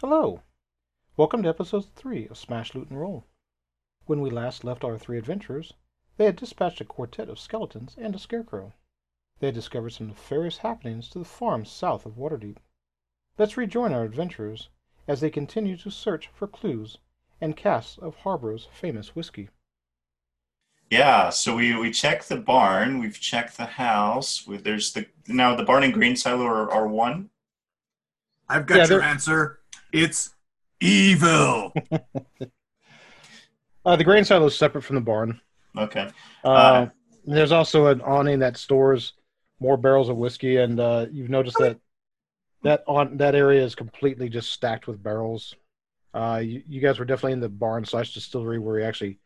Hello. Welcome to episode 3 of Smash Loot and Roll. When we last left our three adventurers, they had dispatched a quartet of skeletons and a scarecrow. They had discovered some nefarious happenings to the farms south of Waterdeep. Let's rejoin our adventurers as they continue to search for clues and casks of Harborough's famous whiskey. Yeah, so we, we checked the barn, we've checked the house. We, there's the now the barn and grain silo are, are one. I've got Yeah, your answer. It's evil. Uh, the grain silo is separate from the barn. Okay. Uh, Uh, there's also an awning that stores more barrels of whiskey, and uh, you've noticed that that on that area is completely just stacked with barrels. Uh, you, you guys were definitely in the barn slash distillery where we actually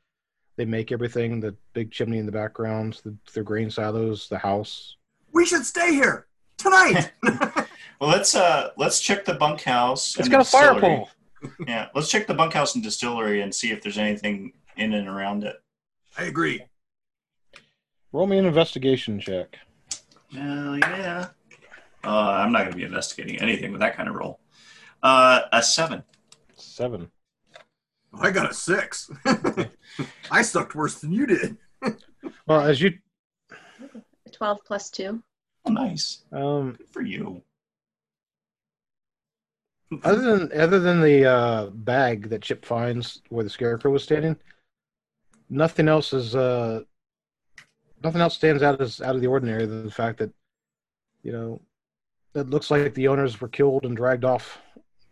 they make everything. The big chimney in the background, the, the grain silos, the house. we should stay here tonight. Well, let's uh let's check the bunkhouse. It's and got a the fire pole. Yeah, let's check the bunkhouse and distillery and see if there's anything in and around it. I agree. Roll me an investigation check. Hell yeah. Uh, I'm not going to be investigating anything with that kind of roll. Uh, a seven. Seven. I got a six. I sucked worse than you did. Well, as you 12 plus 2. Oh, nice. um, Good for you. Other than other than the uh, bag that Chip finds where the scarecrow was standing, nothing else is uh, nothing else stands out as out of the ordinary than the fact that you know it looks like the owners were killed and dragged off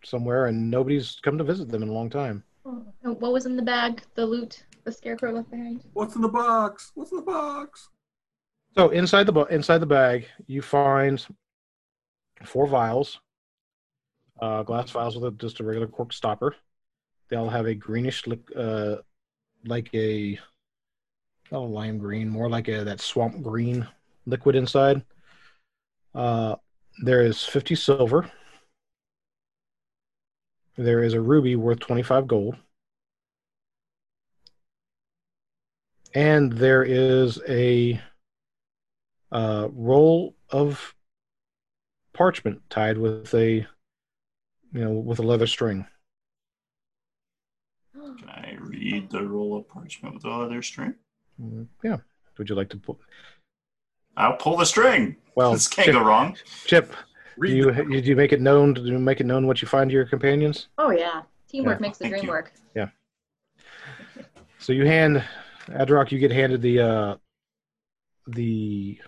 somewhere, and nobody's come to visit them in a long time. Oh, what was in the bag? The loot the scarecrow left behind? What's in the box? What's in the box? So inside the bu- inside the bag, you find four vials, uh, glass vials with a, just a regular cork stopper. They all have a greenish, uh, like a lime green, more like a that swamp green liquid inside. Uh, there is fifty silver. There is a ruby worth twenty five gold. And there is a uh, roll of parchment tied with a you know with a leather string Can I read the roll of parchment with the leather string? Mm, yeah would you like to pull I'll pull the string. well this can't chip, go wrong. chip do Read you the- did you make it known do you make it known what you find to your companions Oh, yeah. Teamwork Yeah. makes the Thank dream you. work. Yeah. So you hand adrock you get handed the uh the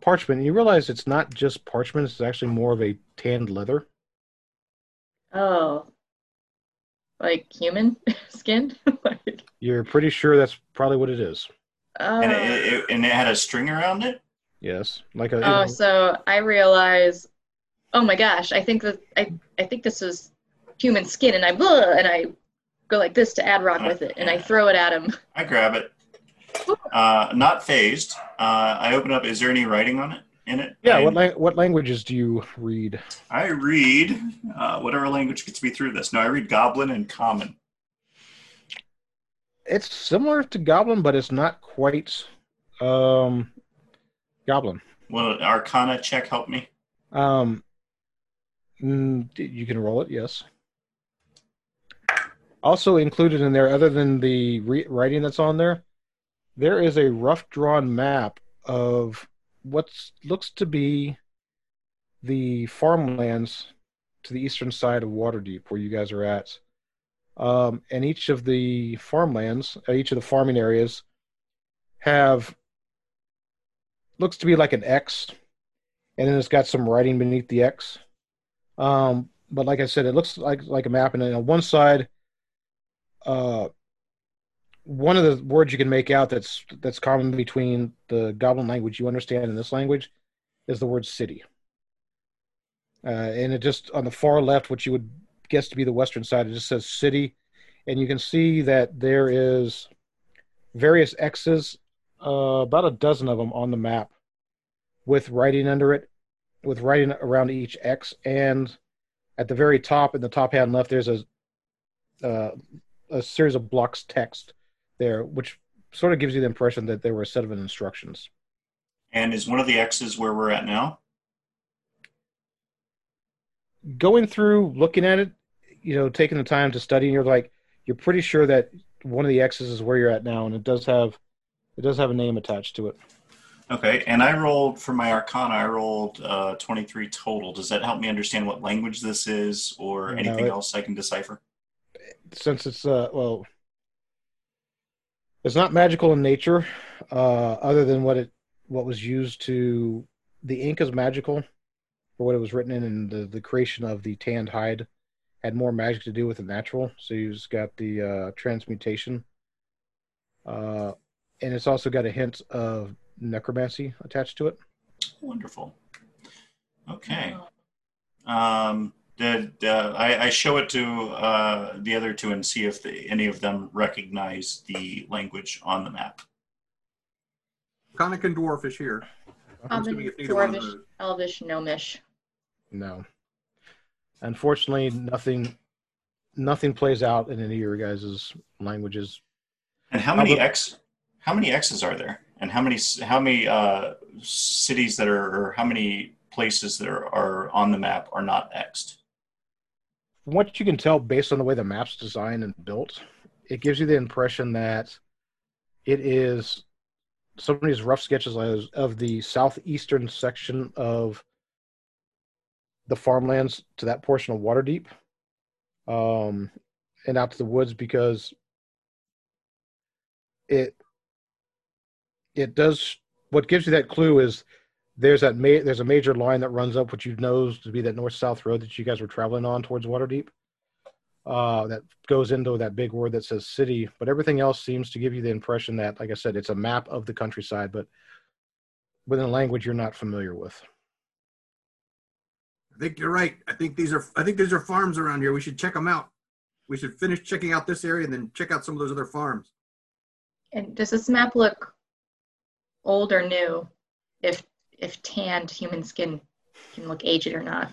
parchment and you realize it's not just parchment it's actually more of a tanned leather Oh. Like human skin? like, you're pretty sure that's probably what it is oh. And it, it, and it had a string around it. yes like a oh, so I realize, oh my gosh, I think that I, I think this is human skin, and I blah, and I go like this to Adrock with it, and I throw it at him. I grab it. Uh, not phased. Uh, I open up. Is there any writing on it? In it? yeah what lang- what languages do you read I read uh, whatever language gets me through this. No, I read Goblin and Common. it's similar to Goblin, but it's not quite um, Goblin. Will Arcana check help me? Um, mm, you can roll it, yes. Also included in there, other than the re- writing that's on there, there is a rough drawn map of what looks to be the farmlands to the eastern side of Waterdeep, where you guys are at. Um, and each of the farmlands, uh, each of the farming areas, have looks to be like an X, and then it's got some writing beneath the X. Um, but like I said, it looks like like a map, and then on one side, uh, one of the words you can make out that's that's common between the Goblin language you understand and this language is the word city. Uh, and it just on the far left, what you would guess to be the western side, it just says city, and you can see that there is various X's, uh, about a dozen of them on the map, with writing under it, with writing around each X, and at the very top, in the top hand left, there's a uh, a series of blocks text there, which sort of gives you the impression that there were a set of instructions. And is one of the X's where we're at now? Going through, looking at it, you know taking the time to study, and you're like you're pretty sure that one of the X's is where you're at now, and it does have it does have a name attached to it. Okay, and I rolled for my Arcana. I rolled uh, 23 total. Does that help me understand what language this is, or No, anything it- else I can decipher? Since it's uh well, it's not magical in nature, uh, other than what it what was used to. The ink is magical for what it was written in, and the the creation of the tanned hide had more magic to do with the natural. So you've just got the uh, transmutation, uh, and it's also got a hint of necromancy attached to it. Wonderful. Okay. Um, did uh, I, I show it to uh, the other two and see if the, any of them recognize the language on the map? Conic and Dwarvish here. I'm Common, assuming if neither one of Dwarvish, those- Elvish, Gnomish. No. Unfortunately, nothing nothing plays out in any of your guys' languages. And how many X? How many X's are there? And how many how many uh, cities that are or how many places that are, are on the map are not X'd? From what you can tell based on the way the map's designed and built, it gives you the impression that it is some of these rough sketches of, the southeastern section of the farmlands to that portion of Waterdeep um, and out to the woods because it it does what gives you that clue is there's that ma- there's a major line that runs up what you know to be that north south road that you guys were traveling on towards Waterdeep. Uh, that goes into that big word that says city, but everything else seems to give you the impression that, like I said, it's a map of the countryside, but within a language you're not familiar with. I think you're right. I think these are I think these are farms around here. We should check them out. We should finish checking out this area and then check out some of those other farms. And does this map look old or new? If if tanned human skin can look aged or not.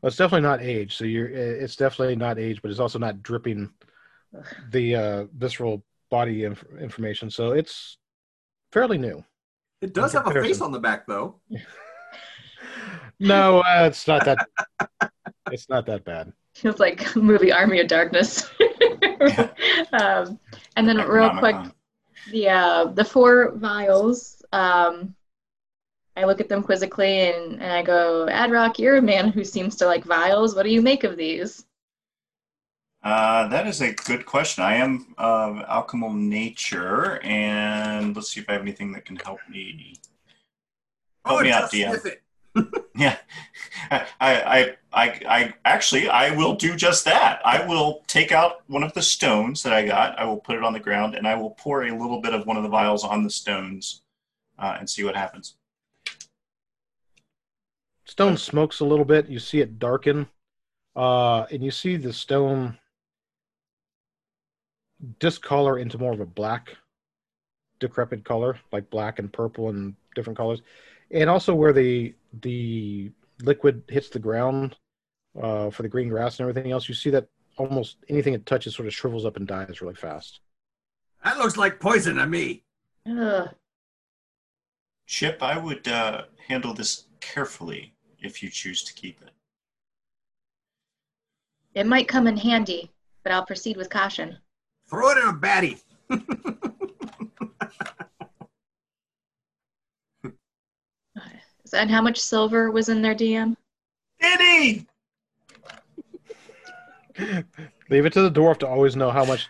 Well, it's definitely not aged. so you're it's definitely not aged, but it's also not dripping Ugh. the uh, visceral body inf- information, so it's fairly new. It does have a face on the back though. No, uh, it's not that. it's not that bad. Feels like movie Army of Darkness. um, and then real quick, the uh, the four vials. Um, I look at them quizzically and, and I go, Adrock, you're a man who seems to like vials. What do you make of these? Uh, that is a good question. I am of alchemal nature, and let's see if I have anything that can help me. Help me out, just DM. Yeah, I, I, I, I actually, I will do just that. I will take out one of the stones that I got. I will put it on the ground, and I will pour a little bit of one of the vials on the stones, uh, and see what happens. Stone smokes a little bit. You see it darken, uh, and you see the stone discolor into more of a black, decrepit color, like black and purple and different colors, and also where the the liquid hits the ground uh, for the green grass and everything else. You see that almost anything it touches sort of shrivels up and dies really fast. That looks like poison to me. Ugh. Chip, I would uh, handle this carefully if you choose to keep it. It might come in handy, but I'll proceed with caution. Throw it in a batty. And how much silver was in their DM? Diddy! Leave it to the dwarf to always know how much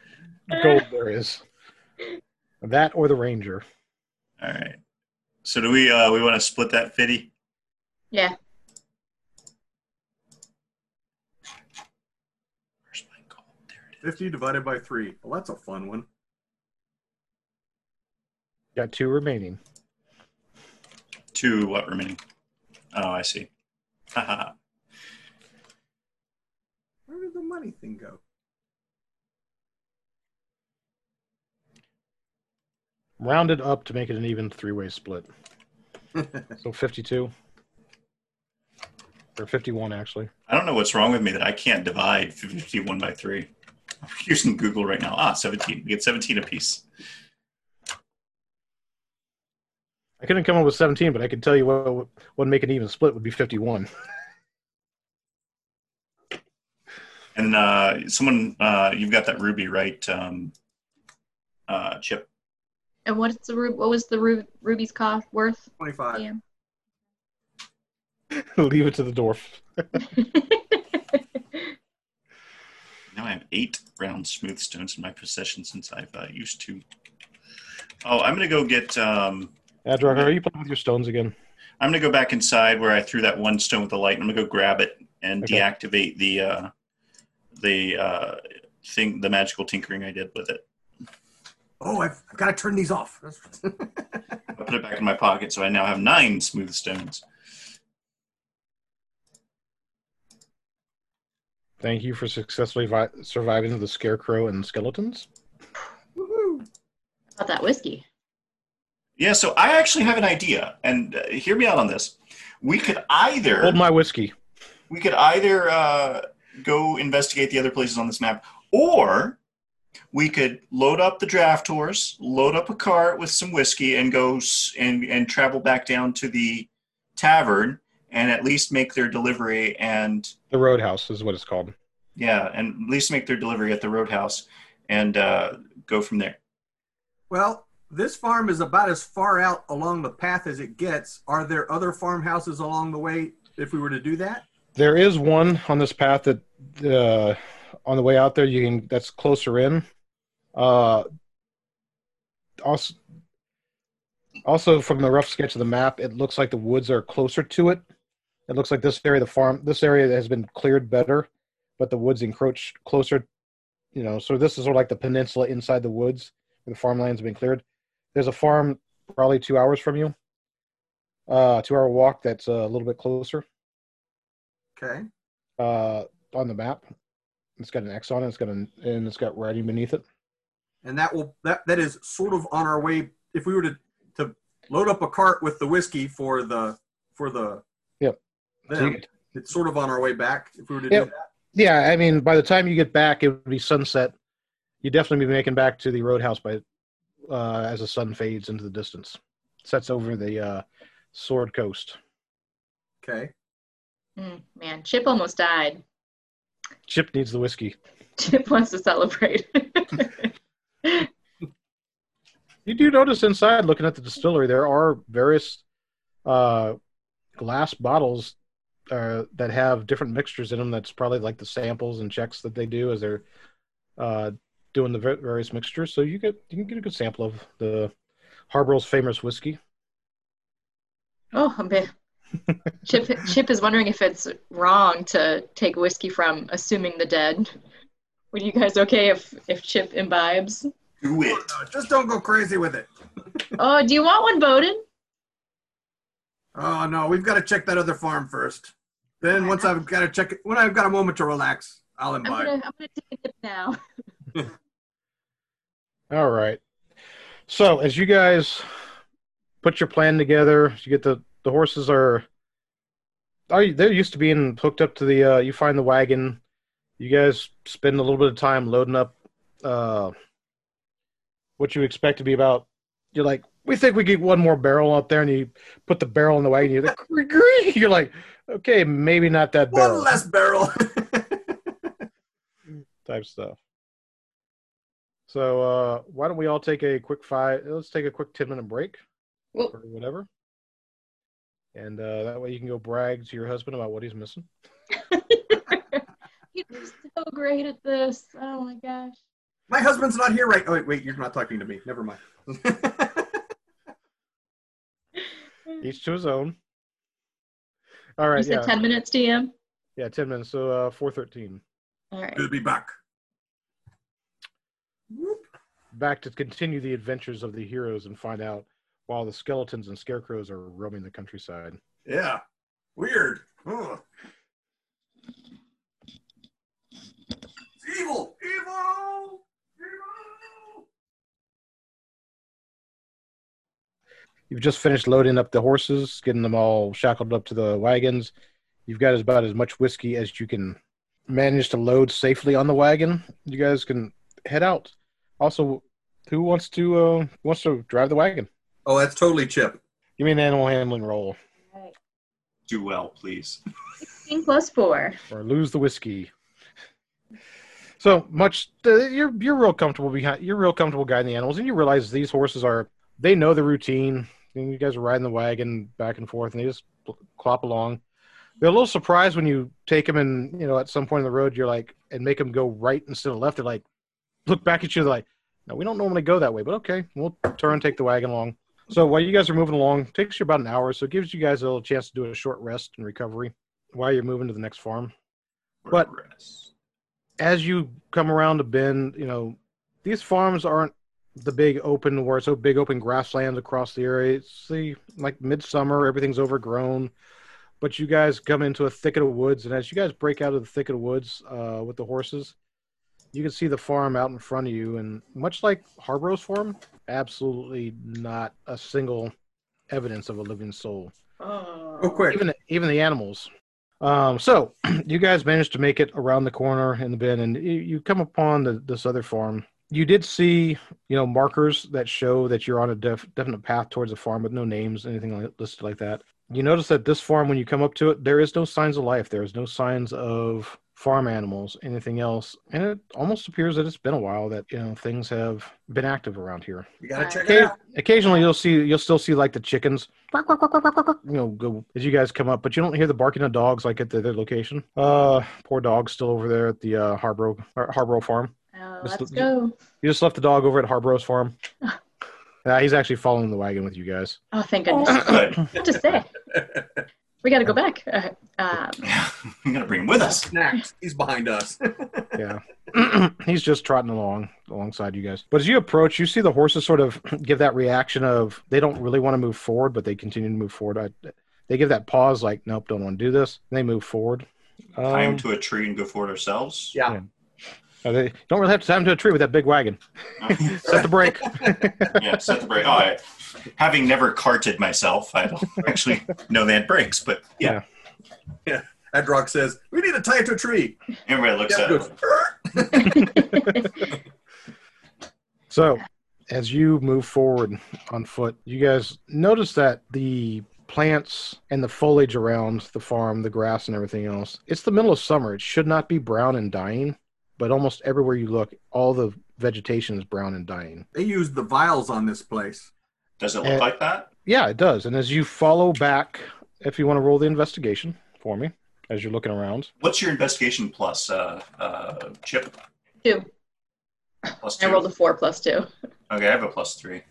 gold there is. That or the ranger. All right. So do we? Uh, we want to split that fifty? Yeah. Where's my gold? There it is. 50 divided by 3. Well, that's a fun one. Got two remaining. Two what remaining? Oh, I see. Haha. Where did the money thing go? Rounded up to make it an even three way split. So 52. Or 51, actually. I don't know what's wrong with me that I can't divide 51 by 3. I'm using Google right now. Ah, 17. We get 17 apiece. I couldn't come up with 17, but I can tell you what would make an even split would be 51. And uh, someone, uh, you've got that ruby, right? Um, uh, Chip. And what's the what was the ru- ruby's cost worth? 25. Yeah. Leave it to the dwarf. Now I have eight round smooth stones in my possession since I've uh, used two. Oh, I'm gonna go get. Um, Adrock, are you playing with your stones again? I'm gonna go back inside where I threw that one stone with the light. I'm gonna go grab it and Okay. deactivate the uh, the uh, thing, the magical tinkering I did with it. Oh, I've, I've got to turn these off. I put it back in my pocket, so I now have nine smooth stones. Thank you for successfully vi- surviving the scarecrow and skeletons. Woohoo. About that whiskey. Yeah, so I actually have an idea, and uh, hear me out on this. We could either Hold my whiskey. we could either uh, go investigate the other places on this map, or we could load up the draft horse, load up a cart with some whiskey, and go s- and and travel back down to the tavern and at least make their delivery and The roadhouse is what it's called. yeah, and at least make their delivery at the roadhouse and uh, go from there. Well, this farm is about as far out along the path as it gets. Are there other farmhouses along the way if we were to do that? There is one on this path that uh, on the way out there you can that's closer in. Uh, also, also from the rough sketch of the map, it looks like the woods are closer to it. It looks like this area, the farm, this area has been cleared better, but the woods encroach closer. You know, so this is sort of like the peninsula inside the woods where the farmlands have been cleared. There's a farm probably two hours from you. Uh, two hour walk that's a little bit closer Okay. uh, on the map. It's got an X on it. It's got an and it's got writing beneath it. And that will that that is sort of on our way. If we were to to load up a cart with the whiskey for the for the them, you- it's sort of on our way back. If we were to Yep. do that. yeah, I mean, by the time you get back, it would be sunset. You'd definitely be making back to the roadhouse by uh, as the sun fades into the distance. Sets over the uh, Sword Coast. Okay. Mm, man, Chip almost died. Chip needs the whiskey. Chip wants to celebrate. You do notice inside, looking at the distillery, there are various uh, glass bottles uh, that have different mixtures in them. That's probably like the samples and checks that they do as they're uh, doing the various mixtures. So you get you can get a good sample of the Harbour's famous whiskey. oh, a bit. Chip Chip is wondering if it's wrong to take whiskey from assuming the dead. Would you guys okay if if Chip imbibes? Do it. Just don't go crazy with it. Oh, do you want one, Bowden? Oh no, we've got to check that other farm first. Then once I've got to check it, when I've got a moment to relax, I'll I'm gonna I'm gonna take a dip now. All right. So as you guys put your plan together, you get the the horses are are they're used to being hooked up to the uh you find the wagon. You guys spend a little bit of time loading up uh what you expect to be about you're like, we think we get one more barrel out there and you put the barrel in the wagon, you're like "Gree-gree." you're like, okay, maybe not that barrel One less barrel. type stuff. So uh why don't we all take a quick five let's take a quick ten minute break. Well, or whatever. And uh, that way you can go brag to your husband about what he's missing. He's so great at this. Oh my gosh. My husband's not here right. Oh wait, wait, you're not talking to me. Never mind. Each to his own. All right, you said yeah, 10 minutes, DM? yeah, ten minutes. So uh, four thirteen. All right. We'll be back. Whoop. Back to continue the adventures of the heroes and find out while the skeletons and scarecrows are roaming the countryside. Yeah. Weird. Ugh. It's evil. Evil. Evil. You've just finished loading up the horses, getting them all shackled up to the wagons. You've got about as much whiskey as you can manage to load safely on the wagon. You guys can head out. Also, who wants to uh, wants to drive the wagon? Oh, that's totally Chip. Give me an animal handling roll All right. Do well, please. 16 plus 4. or lose the whiskey. So much, uh, you're you're real comfortable behind. You're real comfortable guiding the animals, and you realize these horses are. They know the routine. And you guys are riding the wagon back and forth, and they just clop along. They're a little surprised when you take them, and you know, at some point in the road, you're like, and make them go right instead of left. They're like, look back at you, they're like, no, we don't normally go that way, but okay, we'll turn, take the wagon along. So while you guys are moving along, it takes you about an hour, so it gives you guys a little chance to do a short rest and recovery while you're moving to the next farm. But- as you come around a bend, you know, these farms aren't the big open where it's so big open grasslands across the area. It's the like midsummer, everything's overgrown. But you guys come into a thicket of woods, and as you guys break out of the thicket of woods uh, with the horses, you can see the farm out in front of you. And much like Harborough's farm, absolutely not a single evidence of a living soul Go Oh, quick. even even the animals. Um, so you guys managed to make it around the corner in the bin, and you, you come upon the, this other farm. You did see, you know, markers that show that you're on a def, definite path towards a farm, with no names, anything like, listed like that. You notice that this farm, when you come up to it, there is no signs of life. There is no signs of farm animals, anything else, and it almost appears that it's been a while that you know things have been active around here. You gotta check it out. Occasionally, you'll see you'll still see like the chickens, you know, go as you guys come up, but you don't hear the barking of dogs like at the, their location. Uh, poor dog's still over there at the uh, Harborough or Harborough farm. Uh, let's the- go. You just left the dog over at Harborough's farm. Uh, he's actually following the wagon with you guys. Oh, thank goodness. Good. what to say? We got to go back. Uh, um, I'm gonna bring him with us. Snacks. He's behind us. Yeah, he's just trotting along alongside you guys. But as you approach, you see the horses sort of give that reaction of they don't really want to move forward, but they continue to move forward. I, they give that pause, like, nope, don't want to do this. And they move forward. Tie him Um, to a tree and go forward ourselves. Yeah. Uh, they don't really have to tie him to a tree with that big wagon. Set the brake. yeah, set the brake. Oh, I, having never carted myself, I don't actually know that had brakes, but yeah, Adrock says, "We need to tie it to a tree." everybody looks Jeff at goes, it. So, as you move forward on foot, you guys notice that the plants and the foliage around the farm, the grass and everything else, it's the middle of summer. It should not be brown and dying, but almost everywhere you look, all the vegetation is brown and dying. They used the vials on this place. Does it look Uh, like that? Yeah, it does. And as you follow back, if you want to roll the investigation for me, as you're looking around, What's your investigation plus, uh, uh, Chip? two. Plus I rolled a four plus two. Okay, I have a plus three.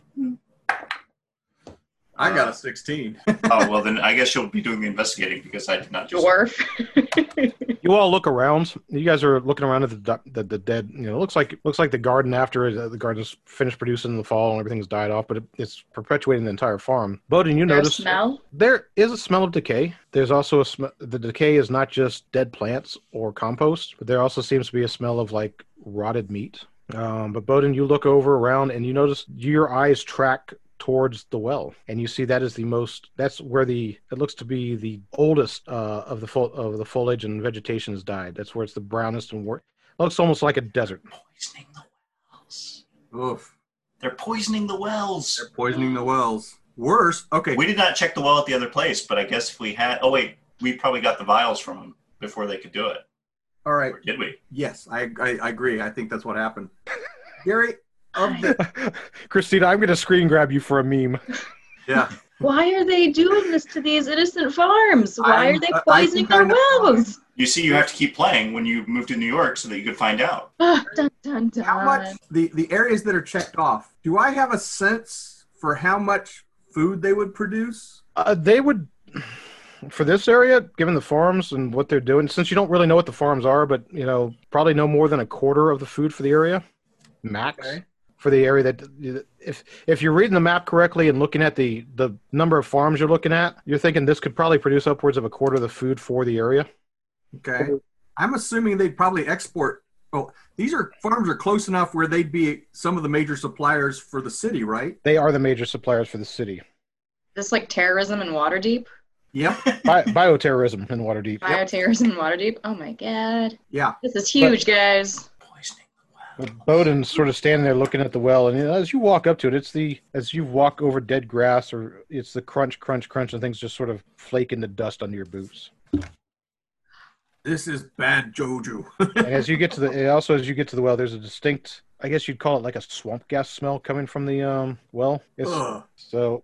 I got a 16. oh well, then I guess you'll be doing the investigating because I did not. Just, Dwarf. you all look around. You guys are looking around at the du- the, the dead. You know, it looks like looks like the garden after uh, the garden's finished producing in the fall and everything's died off, but it, it's perpetuating the entire farm. Bowden, you There's notice smell. there is a smell of decay. There's also a sm- the decay is not just dead plants or compost, but there also seems to be a smell of like rotted meat. Um, but Bowden, you look over around and you notice your eyes track towards the well, and you see that is the most. That's where the it looks to be the oldest uh, of the fo- of the foliage and vegetation has died. That's where it's the brownest and wor- looks almost like a desert. Poisoning the wells. Oof. They're poisoning the wells. They're poisoning the wells. Worse. Okay. We did not check the well at the other place, but I guess if we had. Oh wait, we probably got the vials from them before they could do it. All right. Or did we? Yes, I, I, I agree. I think that's what happened. Gary, of the Christina, I'm going to screen grab you for a meme. yeah, Why are they doing this to these innocent farms? Why I'm- are they I- I poisoning think their know. wells? You see, you have to keep playing when you move to New York so that you could find out. Ah, dun, dun, dun. how much the the areas that are checked off? Do I have a sense for how much food they would produce? Uh, they would, for this area, given the farms and what they're doing, since you don't really know what the farms are, but you know, probably no more than a quarter of the food for the area, max Okay. For the area that. If if you're reading the map correctly and looking at the the number of farms you're looking at, you're thinking this could probably produce upwards of a quarter of the food for the area. Okay. I'm assuming they'd probably export. Well, these are farms are close enough where they'd be some of the major suppliers for the city, right? They are the major suppliers for the city. This like terrorism in Waterdeep? Yep. Bi- bioterrorism in Waterdeep. Bioterrorism in Waterdeep? Oh my god. Yeah. This is huge, guys. The. Bowden's sort of standing there looking at the well, and as you walk up to it, it's the as you walk over dead grass, or it's the crunch, crunch, crunch, and things just sort of flake into dust under your boots. This is bad Joju. and as you get to the also as you get to the well, there's a distinct I guess you'd call it like a swamp gas smell coming from the um well. It's, so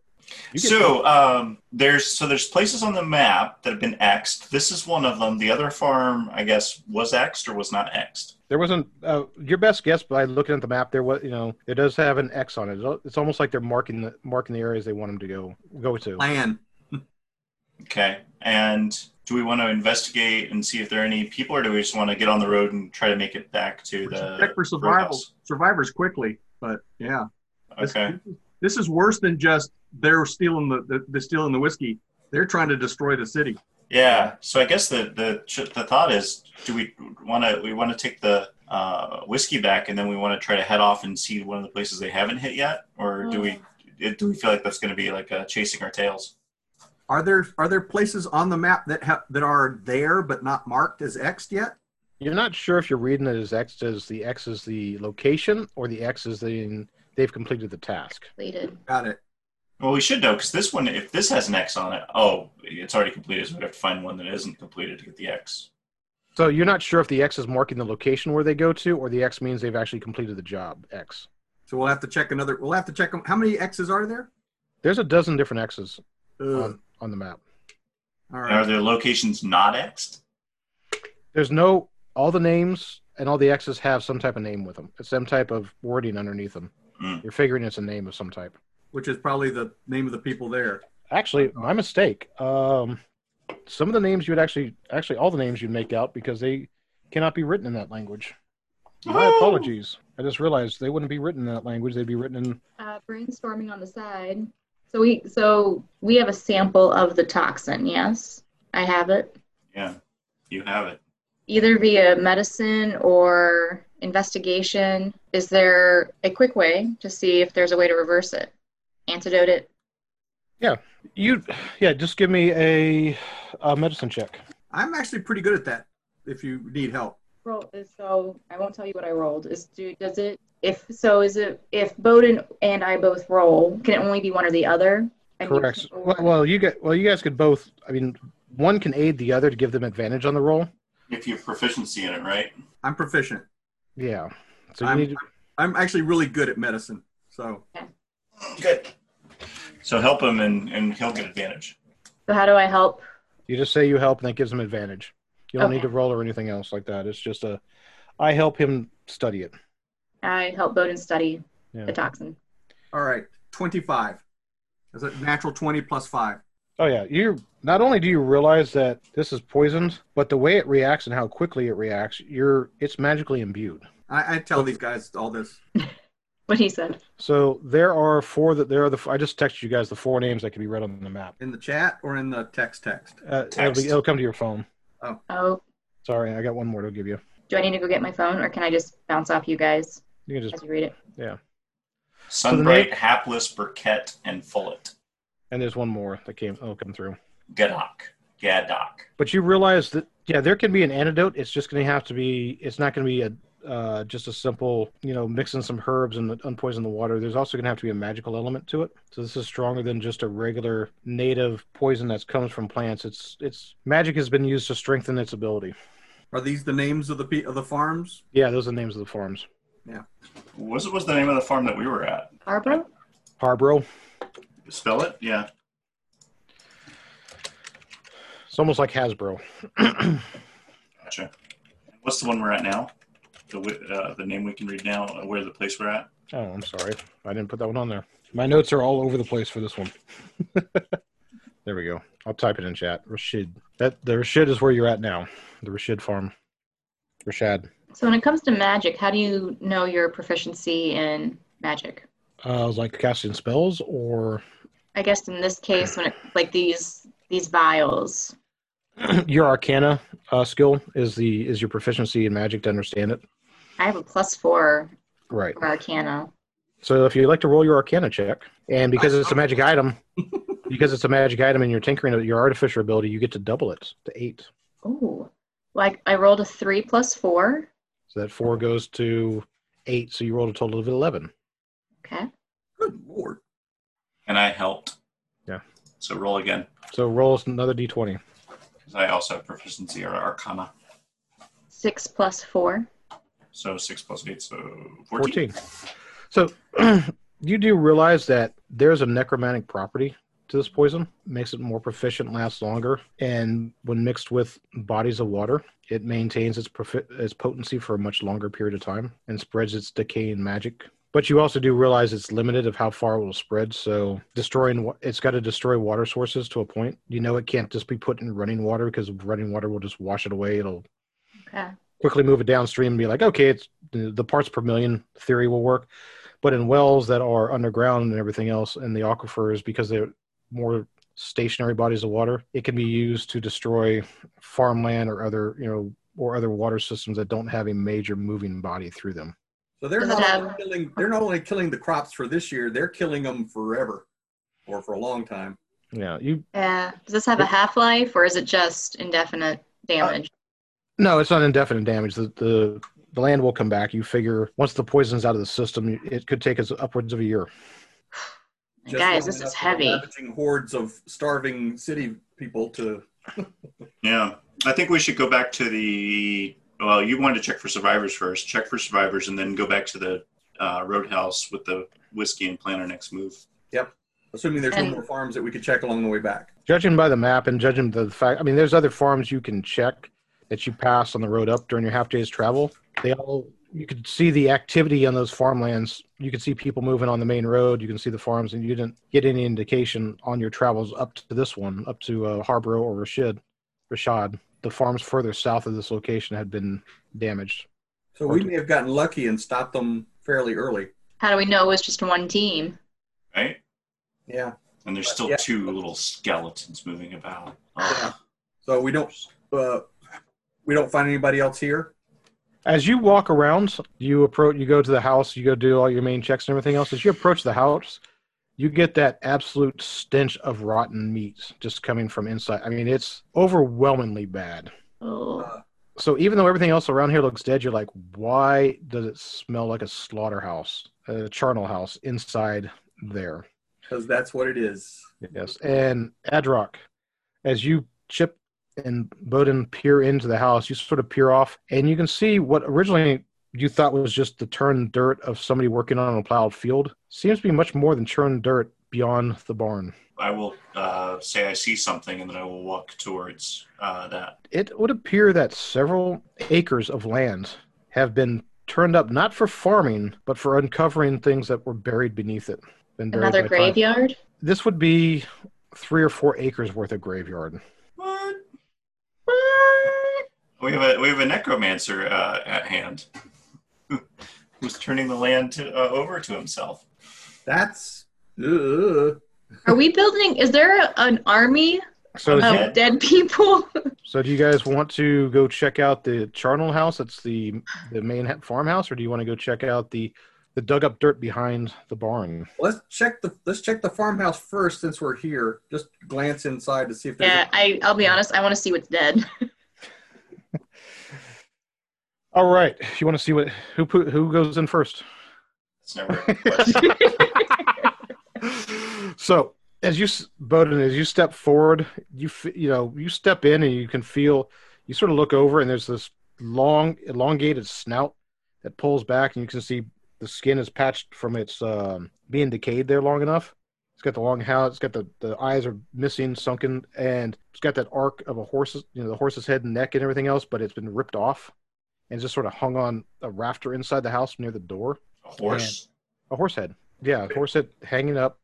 So um, there's so there's places on the map that have been xed. This is one of them. The other farm, I guess, was xed or was not xed. there wasn't uh, your best guess by looking at the map. There was you know it does have an X on it. It's- It's almost like they're marking the marking the areas they want them to go go to. Plan. Okay. And do we want to investigate and see if there are any people, or do we just want to get on the road and try to make it back to the Check for survival roadhouse? survivors quickly. But yeah. This- Okay. This is worse than just they're stealing the, the, the stealing the whiskey. They're trying to destroy the city. Yeah. So I guess the the the thought is, do we want to we want to take the uh, whiskey back, and then we want to try to head off and see one of the places they haven't hit yet, or do we do we feel like that's going to be like uh, chasing our tails? Are there are there places on the map that have that are there but not marked as X yet? You're not sure if you're reading it as X as the X is the location or the X is the they've completed the task. Completed. Got it. Well, we should know because this one, if this has an X on it, oh, it's already completed. So we have to find one that isn't completed to get the X. So you're not sure if the X is marking the location where they go to, or the X means they've actually completed the job. X. So we'll have to check another. We'll have to check them. How many X's are there? There's a dozen different X's on, on the map. All And Are there locations not Xed? There's no all the names and all the X's have some type of name with them. It's some type of wording underneath them. Mm. You're figuring it's a name of some type. Which is probably the name of the people there. Actually, my mistake. Um, some of the names you would actually, actually, all the names you'd make out because they cannot be written in that language. My Oh. apologies. I just realized they wouldn't be written in that language. They'd be written in. Uh, brainstorming on the side. So we so we have a sample of the toxin. Yes, I have it. Yeah, you have it. Either via medicine or investigation. Is there a quick way to see if there's a way to reverse it? Antidote it. Yeah, you, yeah. Just give me a, a medicine check. I'm actually pretty good at that. If you need help. Roll so I won't tell you what I rolled. Is do does it if so is it if Bowden and I both roll can it only be one or the other? And Correct. can- Well, well, you get. Well, you guys could both. I mean, one can aid the other to give them advantage on the roll. If you have proficiency in it, right? I'm proficient. Yeah. So you I'm, need. To, I'm actually really good at medicine. So Good. So help him, and, and he'll get advantage. so how do I help? you just say you help, and that gives him advantage. You don't need to roll or anything else like that. It's just a. I help him study it. I help Bowden study Yeah. the toxin. all right, 25. Is it natural 20 plus five? Oh yeah, you not only do you realize that this is poisoned, but the way it reacts and how quickly it reacts, you're it's magically imbued. I, I tell these guys all this. What he said. So there are four that there are the I just texted you guys the four names that can be read on the map. In the chat or in the text text? Uh, it'll, Text. be, it'll come to your phone. Oh, Oh. Sorry, I got one more to give you. do I need to go get my phone or can I just bounce off you guys You can just as you read it? Yeah. Sunbright, Hapless, Burkett, and Fullet. And there's one more that came. Oh, come through. Gadok. Gadok. But you realize that yeah, there can be an antidote. It's just going to have to be. It's not going to be a uh, just a simple, you know, mixing some herbs and unpoison the water. There's also going to have to be a magical element to it. So this is stronger than just a regular native poison that comes from plants. It's it's magic has been used to strengthen its ability. Are these the names of the pe- of the farms? Yeah, those are the names of the farms. Yeah. What was the name of the farm that we were at? Barbara? Harborough. Spell it? Yeah. It's almost like Hasbro. Gotcha. What's the one we're at now? The uh, the name we can read now. uh, Where the place we're at? Oh, I'm sorry. I didn't put that one on there. My notes are all over the place for this one. there we go. I'll type it in chat. Rashid. That the Rashid is where you're at now. The Rashid farm. Rashad. So when it comes to magic, how do you know your proficiency in magic? Uh, like casting spells or I guess in this case, when it like these these vials. your arcana uh, skill is the is your proficiency in magic to understand it. I have a plus four Right. for Arcana. So if you'd like to roll your arcana check, and because it's a magic item, because it's a magic item and you're tinkering with your artificer ability, you get to double it to eight. Ooh. Like I rolled a three plus four. So that four goes to eight. So you rolled a total of eleven. Okay. Good lord. And I helped. Yeah. So roll again. So roll us another d20. Because I also have proficiency or arcana. Six plus four. So six plus eight, so 14. 14. So you do realize that there's a necromantic property to this poison, makes it more proficient, lasts longer, and when mixed with bodies of water, it maintains its profi- its potency for a much longer period of time and spreads its decaying magic. But you also do realize it's limited of how far it will spread. So destroying it's got to destroy water sources to a point. You know it can't just be put in running water because running water will just wash it away. It'll Okay. quickly move it downstream and be like, okay, it's the the parts per million theory will work. But in wells that are underground and everything else, and the aquifers, because they're more stationary bodies of water, it can be used to destroy farmland or other, you know, or other water systems that don't have a major moving body through them. So they're Does not have- only um, killing. They're not only killing the crops for this year. They're killing them forever, or for a long time. Yeah, you. Yeah. Does this have a half life or is it just indefinite damage? Uh, no, it's not indefinite damage. The the the land will come back. You figure once the poison's out of the system, it could take us upwards of a year. Just Guys, this is heavy. Ravaging hordes of starving city people to. Yeah. I think we should go back to the. Well, you wanted to check for survivors first. Check for survivors, and then go back to the uh, roadhouse with the whiskey and plan our next move. Yep. Assuming there's And- no more farms that we could check along the way back. Judging by the map and judging the fact, I mean, there's other farms you can check that you pass on the road up during your half day's travel. They all, you could see the activity on those farmlands. You could see people moving on the main road. You can see the farms, and you didn't get any indication on your travels up to this one, up to uh, Harborough or Rashid, Rashad. The farms further south of this location had been damaged. So we may have gotten lucky and stopped them fairly early. How do we know it was just one team? Right? Yeah. And there's still Yeah. two little skeletons moving about. Yeah. So we don't. Uh, we don't find anybody else here. As you walk around, you approach, you go to the house, you go do all your main checks and everything else. As you approach the house, you get that absolute stench of rotten meat just coming from inside. I mean, it's overwhelmingly bad. Oh. So even though everything else around here looks dead, you're like, why does it smell like a slaughterhouse, a charnel house inside there? because that's what it is. Yes. And Adrock, as you chip and Bowden peer into the house, you sort of peer off and you can see what originally you thought was just the turned dirt of somebody working on a plowed field. Seems to be much more than churned dirt beyond the barn. I will uh, say I see something, and then I will walk towards uh, that. It would appear that several acres of land have been turned up not for farming, but for uncovering things that were buried beneath it. Been buried Another by time. graveyard? This would be three or four acres worth of graveyard. What? What? We have a we have a necromancer uh, at hand, who's turning the land to, uh, over to himself. That's. Uh, Are we building? Is there an army So, of do you, dead people? so do you guys want to go check out the charnel house? That's the the main farmhouse, or do you want to go check out the the dug up dirt behind the barn? let's check the let's check the farmhouse first since we're here. Just glance inside to see if there's. yeah, I, I'll be honest. I want to see what's dead. All right, you want to see what who put, who goes in first? It's never a question. so as you Bowden, as you step forward, you you know you step in and you can feel. You sort of look over and there's this long, elongated snout that pulls back, and you can see the skin is patched from its um, being decayed there long enough. It's got the long hair. It's got the, the eyes are missing, sunken, and it's got that arc of a horse's, you know, the horse's head and neck and everything else, but it's been ripped off and just sort of hung on a rafter inside the house near the door. A horse. a horse head. Yeah a horse head hanging up.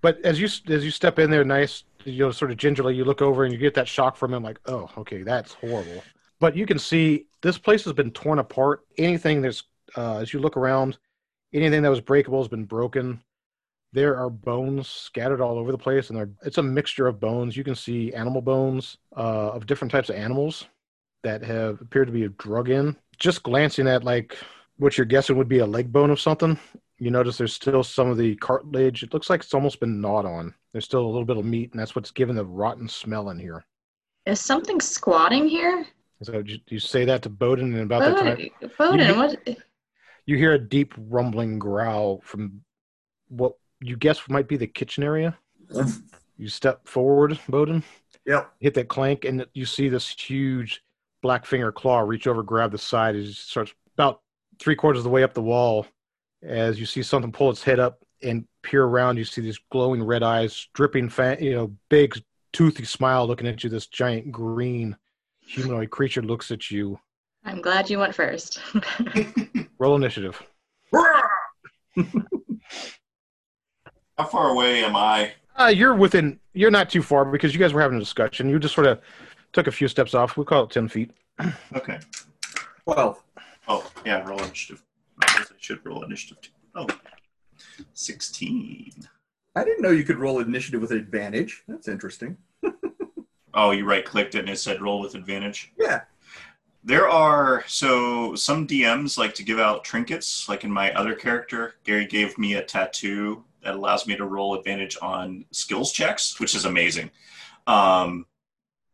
But as you as you step in there nice you know sort of gingerly you look over and you get that shock from him like oh okay that's horrible. But you can see this place has been torn apart. Anything that's uh, as you look around anything that was breakable has been broken. There are bones scattered all over the place and they're, it's a mixture of bones. You can see animal bones uh, of different types of animals that have appeared to be a drug in just glancing at like what you're guessing would be a leg bone of something you notice there's still some of the cartilage. It looks like it's almost been gnawed on. There's still a little bit of meat, and that's what's giving the rotten smell in here. Is something squatting here? So you, you say that to Bowden, and about that time, Bowden, Bowden, You- what? you hear a deep rumbling growl from what you guess might be the kitchen area. Mm-hmm. You step forward, Bowden, Yep. hit that clank, and you see this huge black finger claw reach over, grab the side. It starts about three quarters of the way up the wall. As you see something pull its head up and peer around, you see these glowing red eyes, dripping, fa- you know, big toothy smile looking at you. This giant green humanoid creature looks at you. I'm glad you went first. Roll initiative. How far away am I? Uh, you're within. You're not too far because you guys were having a discussion. You just sort of took a few steps off. We call it ten feet. Okay. Twelve. Oh, yeah, roll initiative. I guess I should roll initiative too. Oh, 16. I didn't know you could roll initiative with advantage. That's interesting. Oh, you right clicked it and it said roll with advantage. Yeah. There are so some DMs like to give out trinkets. Like in my other character, Gary gave me a tattoo that allows me to roll advantage on skills checks, which is amazing. Um,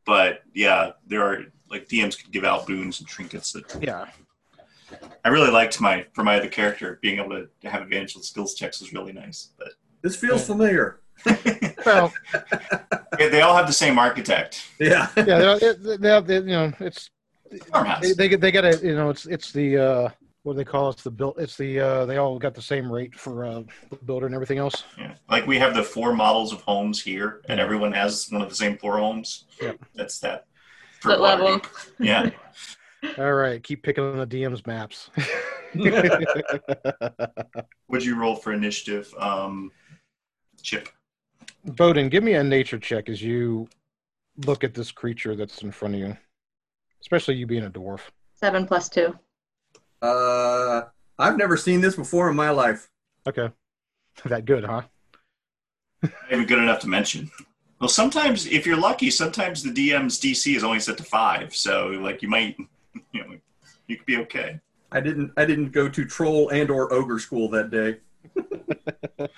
but yeah, there are like DMs can give out boons and trinkets that Yeah. I really liked my for my other character being able to have advantage on skills checks was really nice. But This feels familiar. Well, they they all have the same architect. Yeah. yeah. They, they, they have, they, you know, it's Farmhouse. they, they they got a you know it's it's the uh what do they call it? It's the build. It's the uh they all got the same rate for uh builder and everything else. Yeah. Like we have the four models of homes here, and everyone has one of the same four homes. Yeah, That's that. Split level. Yeah. All right, keep picking on the DM's maps. What'd you roll for initiative? Um, Chip. Bowden, give me a nature check as you look at this creature that's in front of you, especially you being a dwarf. Seven plus two. Uh, I've never seen this before in my life. Okay, that good, huh? Not even good enough to mention. Well, sometimes if you're lucky, sometimes the DM's DC is only set to five, so like you might, you know, you could be okay. I didn't. I didn't go to troll and or ogre school that day.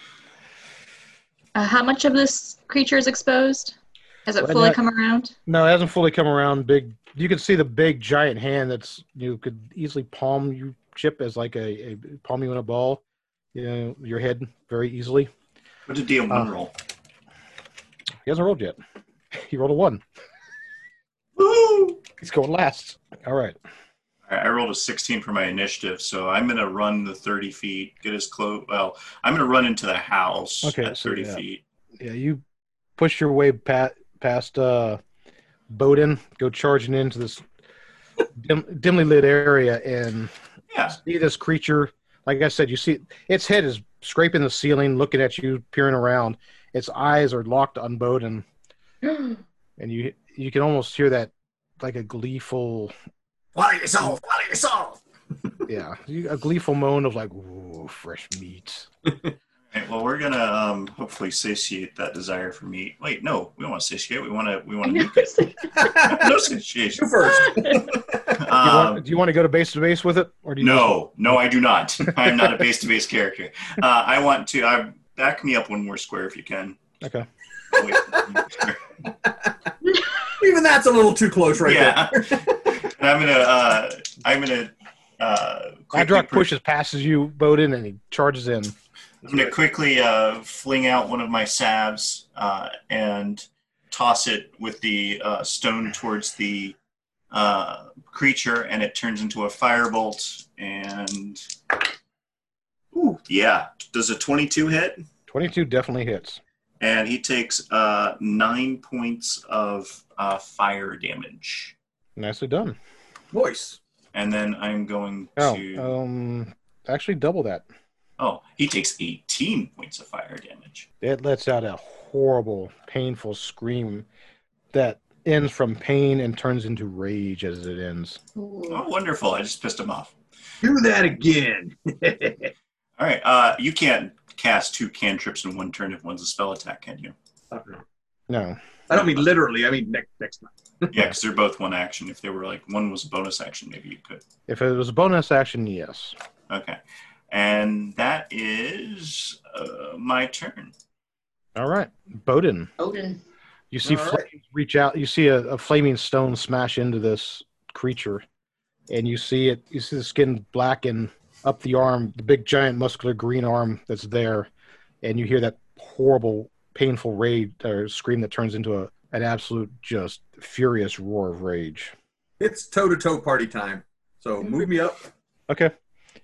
Uh, how much of this creature is exposed? Has it Well, fully not- come around? No, it hasn't fully come around. Big, you can see the big giant hand that's you could easily palm you chip as like a, a palm you in a ball. You know, your head very easily. What did DM one Uh, roll? He hasn't rolled yet. He rolled a one. Woo! He's going last. All right. I rolled a 16 for my initiative, so I'm gonna run the 30 feet, get as close. Well, I'm gonna run into the house Okay, at so 30 yeah. feet. Yeah, you push your way pat, past uh, Bowden, go charging into this dim, dimly lit area, and Yeah. see this creature. Like I said, you see its head is scraping the ceiling, looking at you, peering around. Its eyes are locked on Bowden, and you you can almost hear that like a gleeful, What are you sold? What are you sold? yeah, a gleeful moan of like, "Ooh, fresh meat." Right, well, we're gonna um, hopefully satiate that desire for meat. Wait, no, we don't want to satiate. We want to. We want to nuke it. no satiation. You first. Do you, Um, want, do you want to go to base to base with it, or do you? no, no, I do not. I am not a base-to-base character. Uh, I want to. I back me up one more square if you can. Okay. Even that's a little too close right yeah. there. I'm gonna. Uh, I'm gonna. Uh, quickly Adrock put- pushes passes you, Bowden, and he charges in. I'm going to quickly uh, fling out one of my salves uh, and toss it with the uh, stone towards the uh, creature, and it turns into a firebolt. And Ooh, yeah, does a 22 hit? Twenty-two definitely hits. And he takes uh, nine points of uh, fire damage. Nicely done. Voice. And then I'm going Oh, to. um, actually double that. Oh, he takes 18 points of fire damage. It lets out a horrible, painful scream that ends from pain and turns into rage as it ends. Oh, wonderful! I just pissed him off. Do that again. All right. Uh, you can't cast two cantrips in one turn if one's a spell attack, can you? No, I don't mean literally. I mean next next time. Yeah, because they're both one action. If they were like one was a bonus action, maybe you could. if it was a bonus action, yes. Okay. And that is uh, my turn. All right, Bowden. Odin. You see All right. flames reach out. You see a, a flaming stone smash into this creature, and you see it. You see the skin blacken up the arm, the big giant muscular green arm that's there, and you hear that horrible, painful rage or scream that turns into a an absolute just furious roar of rage. It's toe to toe party time. So move me up. Okay.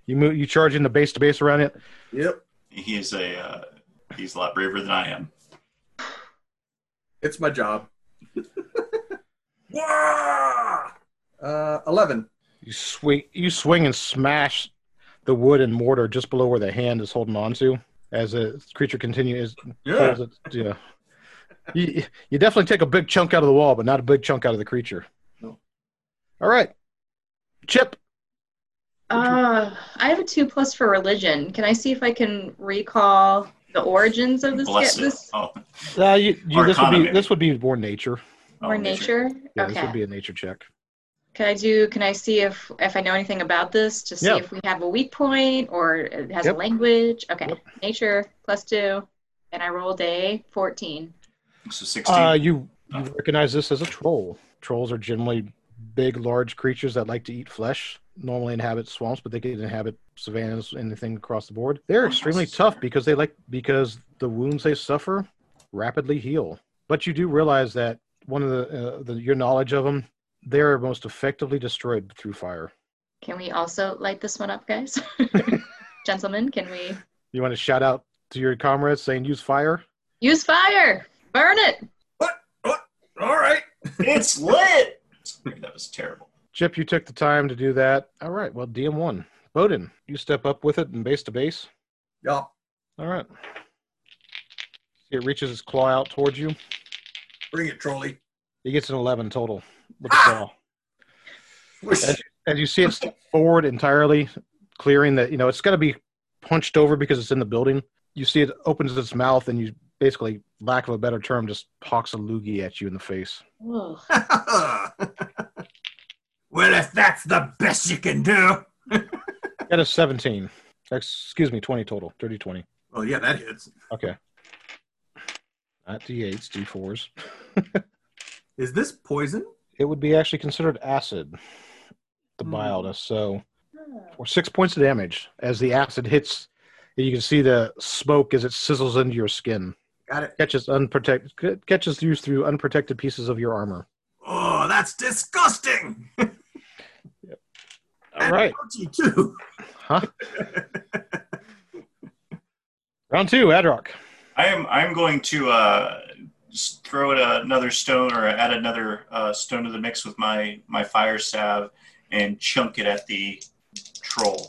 You move. You charge into base to base around it. Yep. He's a uh, he's a lot braver than I am. It's my job. Wah! uh, 11. You swing. You swing and smash the wood and mortar just below where the hand is holding on to as the creature continues. Yeah. it- yeah. You, you definitely take a big chunk out of the wall, but not a big chunk out of the creature. No. All right. Chip. Uh, I have a two plus for religion. Can I see if I can recall the origins of this? Bless this Oh, Uh, you, you, Or this would be this would be more nature. or oh, nature? Yeah, this would be a nature check. Can I do? Can I see if if I know anything about this to see Yeah. if we have a weak point or it has Yep. a language? Okay, Yep. nature plus two, and I rolled a fourteen. So sixteen. Uh, you you recognize this as a troll. Trolls are generally big, large creatures that like to eat flesh. Normally inhabit swamps, but they can inhabit savannas, anything across the board. They're extremely tough because they like because the wounds they suffer rapidly heal. But you do realize that one of the, uh, the your knowledge of them, they are most effectively destroyed through fire. Can we also light this one up, guys? Gentlemen, can we You want to shout out to your comrades saying use fire? use fire? Burn it! What? What? All right. it's lit. That was terrible. Chip, you took the time to do that. All right. Well, DM one, Bowden, you step up with it and base to base. Yeah. All right. It reaches its claw out towards you. Bring it, trolley. He gets an 11 total with the ah! claw. As, as you see it step forward entirely, clearing that, you know, it's got to be punched over because it's in the building. You see it opens its mouth and you basically, lack of a better term, just hawks a loogie at you in the face. Well, if that's the best you can do. Got a 17. Excuse me, 20 total. 30 20. Well, yeah, that hits. Okay. Not D8s, D4s. Is this poison? It would be actually considered acid, the hmm. mildness. So, or six points of damage as the acid hits. You can see the smoke as it sizzles into your skin. Got it. Catches unprotected, catches you through unprotected pieces of your armor. Oh, that's disgusting. All right, Ouchie, too. huh? Round two, Adrock. I am. I'm going to uh, throw it another stone or add another uh, stone to the mix with my my fire salve and chunk it at the troll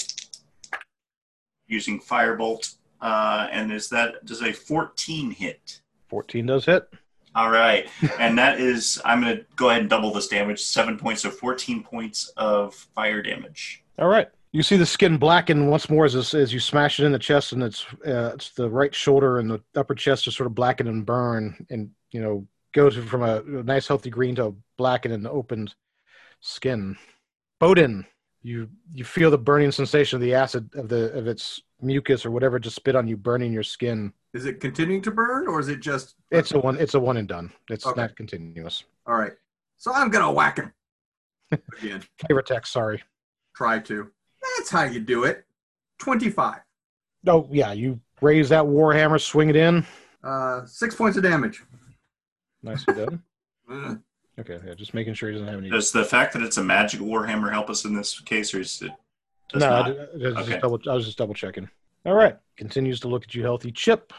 using firebolt. Uh, and is that does a 14 hit? 14 does hit. All right, and that is I'm going to go ahead and double this damage. Seven points of 14 points of fire damage. All right. You see the skin blacken once more as, as you smash it in the chest, and it's uh, it's the right shoulder and the upper chest just sort of blacken and burn, and you know go to from a, a nice healthy green to a blackened and opened skin. Bowden, you you feel the burning sensation of the acid of the of its mucus or whatever just spit on you, burning your skin. Is it continuing to burn or is it just. It's a one. It's a one and done. It's Okay. not continuous. All right. So I'm going to whack him. Again. Flavor text. Sorry. Try to. That's how you do it. 25. Oh yeah, you raise that warhammer, swing it in. Uh, six points of damage. Nicely done. Uh, Okay, yeah, just making sure he doesn't have any. Does the fact that it's a magic warhammer help us in this case, or is it? Does no, I, not? did- I was Okay. just double, I was just double checking. All right, continues to look at you healthy. Chip,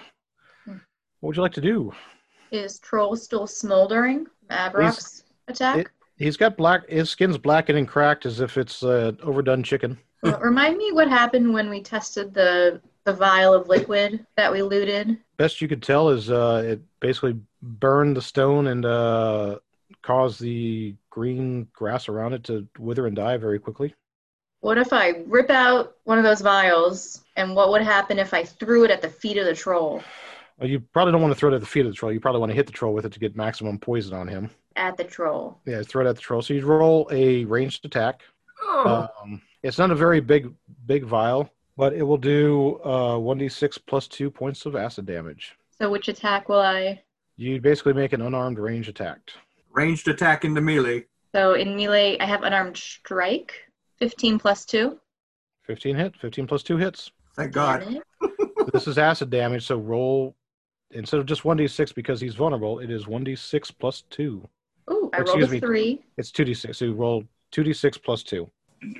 what would you like to do? Is Troll still smoldering? Adrock's attack? it- He's got black. His skin's blackened and cracked as if it's uh, overdone chicken. Well, remind me what happened when we tested the the vial of liquid that we looted. Best you could tell is uh, it basically burned the stone and uh, caused the green grass around it to wither and die very quickly. What if I rip out one of those vials, and what would happen if I threw it at the feet of the troll? Well, you probably don't want to throw it at the feet of the troll. You probably want to hit the troll with it to get maximum poison on him. At the troll. Yeah, throw it at the troll. So you roll a ranged attack. oh, Um, it's not a very big big vial, but it will do uh, 1d6 plus 2 points of acid damage. So which attack will I? You basically make an unarmed ranged attack. ranged attack into melee. So in melee, I have unarmed strike. 15 plus 2. 15 hit, 15 plus 2 hits. Thank God. It. this is acid damage, so roll instead of just 1d6 because he's vulnerable, it is 1d6 plus 2. Ooh, I Excuse rolled a me. 3. It's 2d6, so you roll two d six plus two.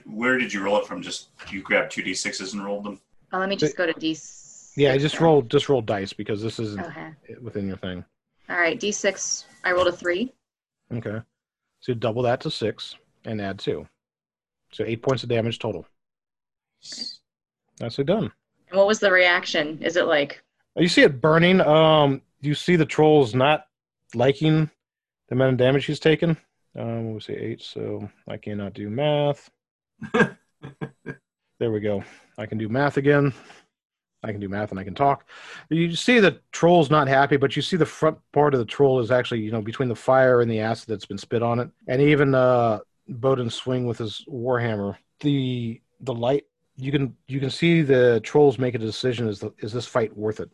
Where did you roll it from? Just you grabbed two d6s and rolled them. Oh, let me just go to D. Yeah, I just roll just roll dice because this isn't Okay. within your thing. All right, D6. I rolled a three. Okay. So double that to six and add two. So eight points of damage total. Nicely done. And what was the reaction? Is it like, You see it burning. Um, you see the trolls not liking the amount of damage he's taken. Um, what was it, eight? So I cannot do math. there we go. I can do math again. I can do math and I can talk. You see the troll's not happy, but you see the front part of the troll is actually, you know, between the fire and the acid that's been spit on it, and even uh, Bowden swing with his warhammer. The the light you can you can see the trolls make a decision: is the, is this fight worth it?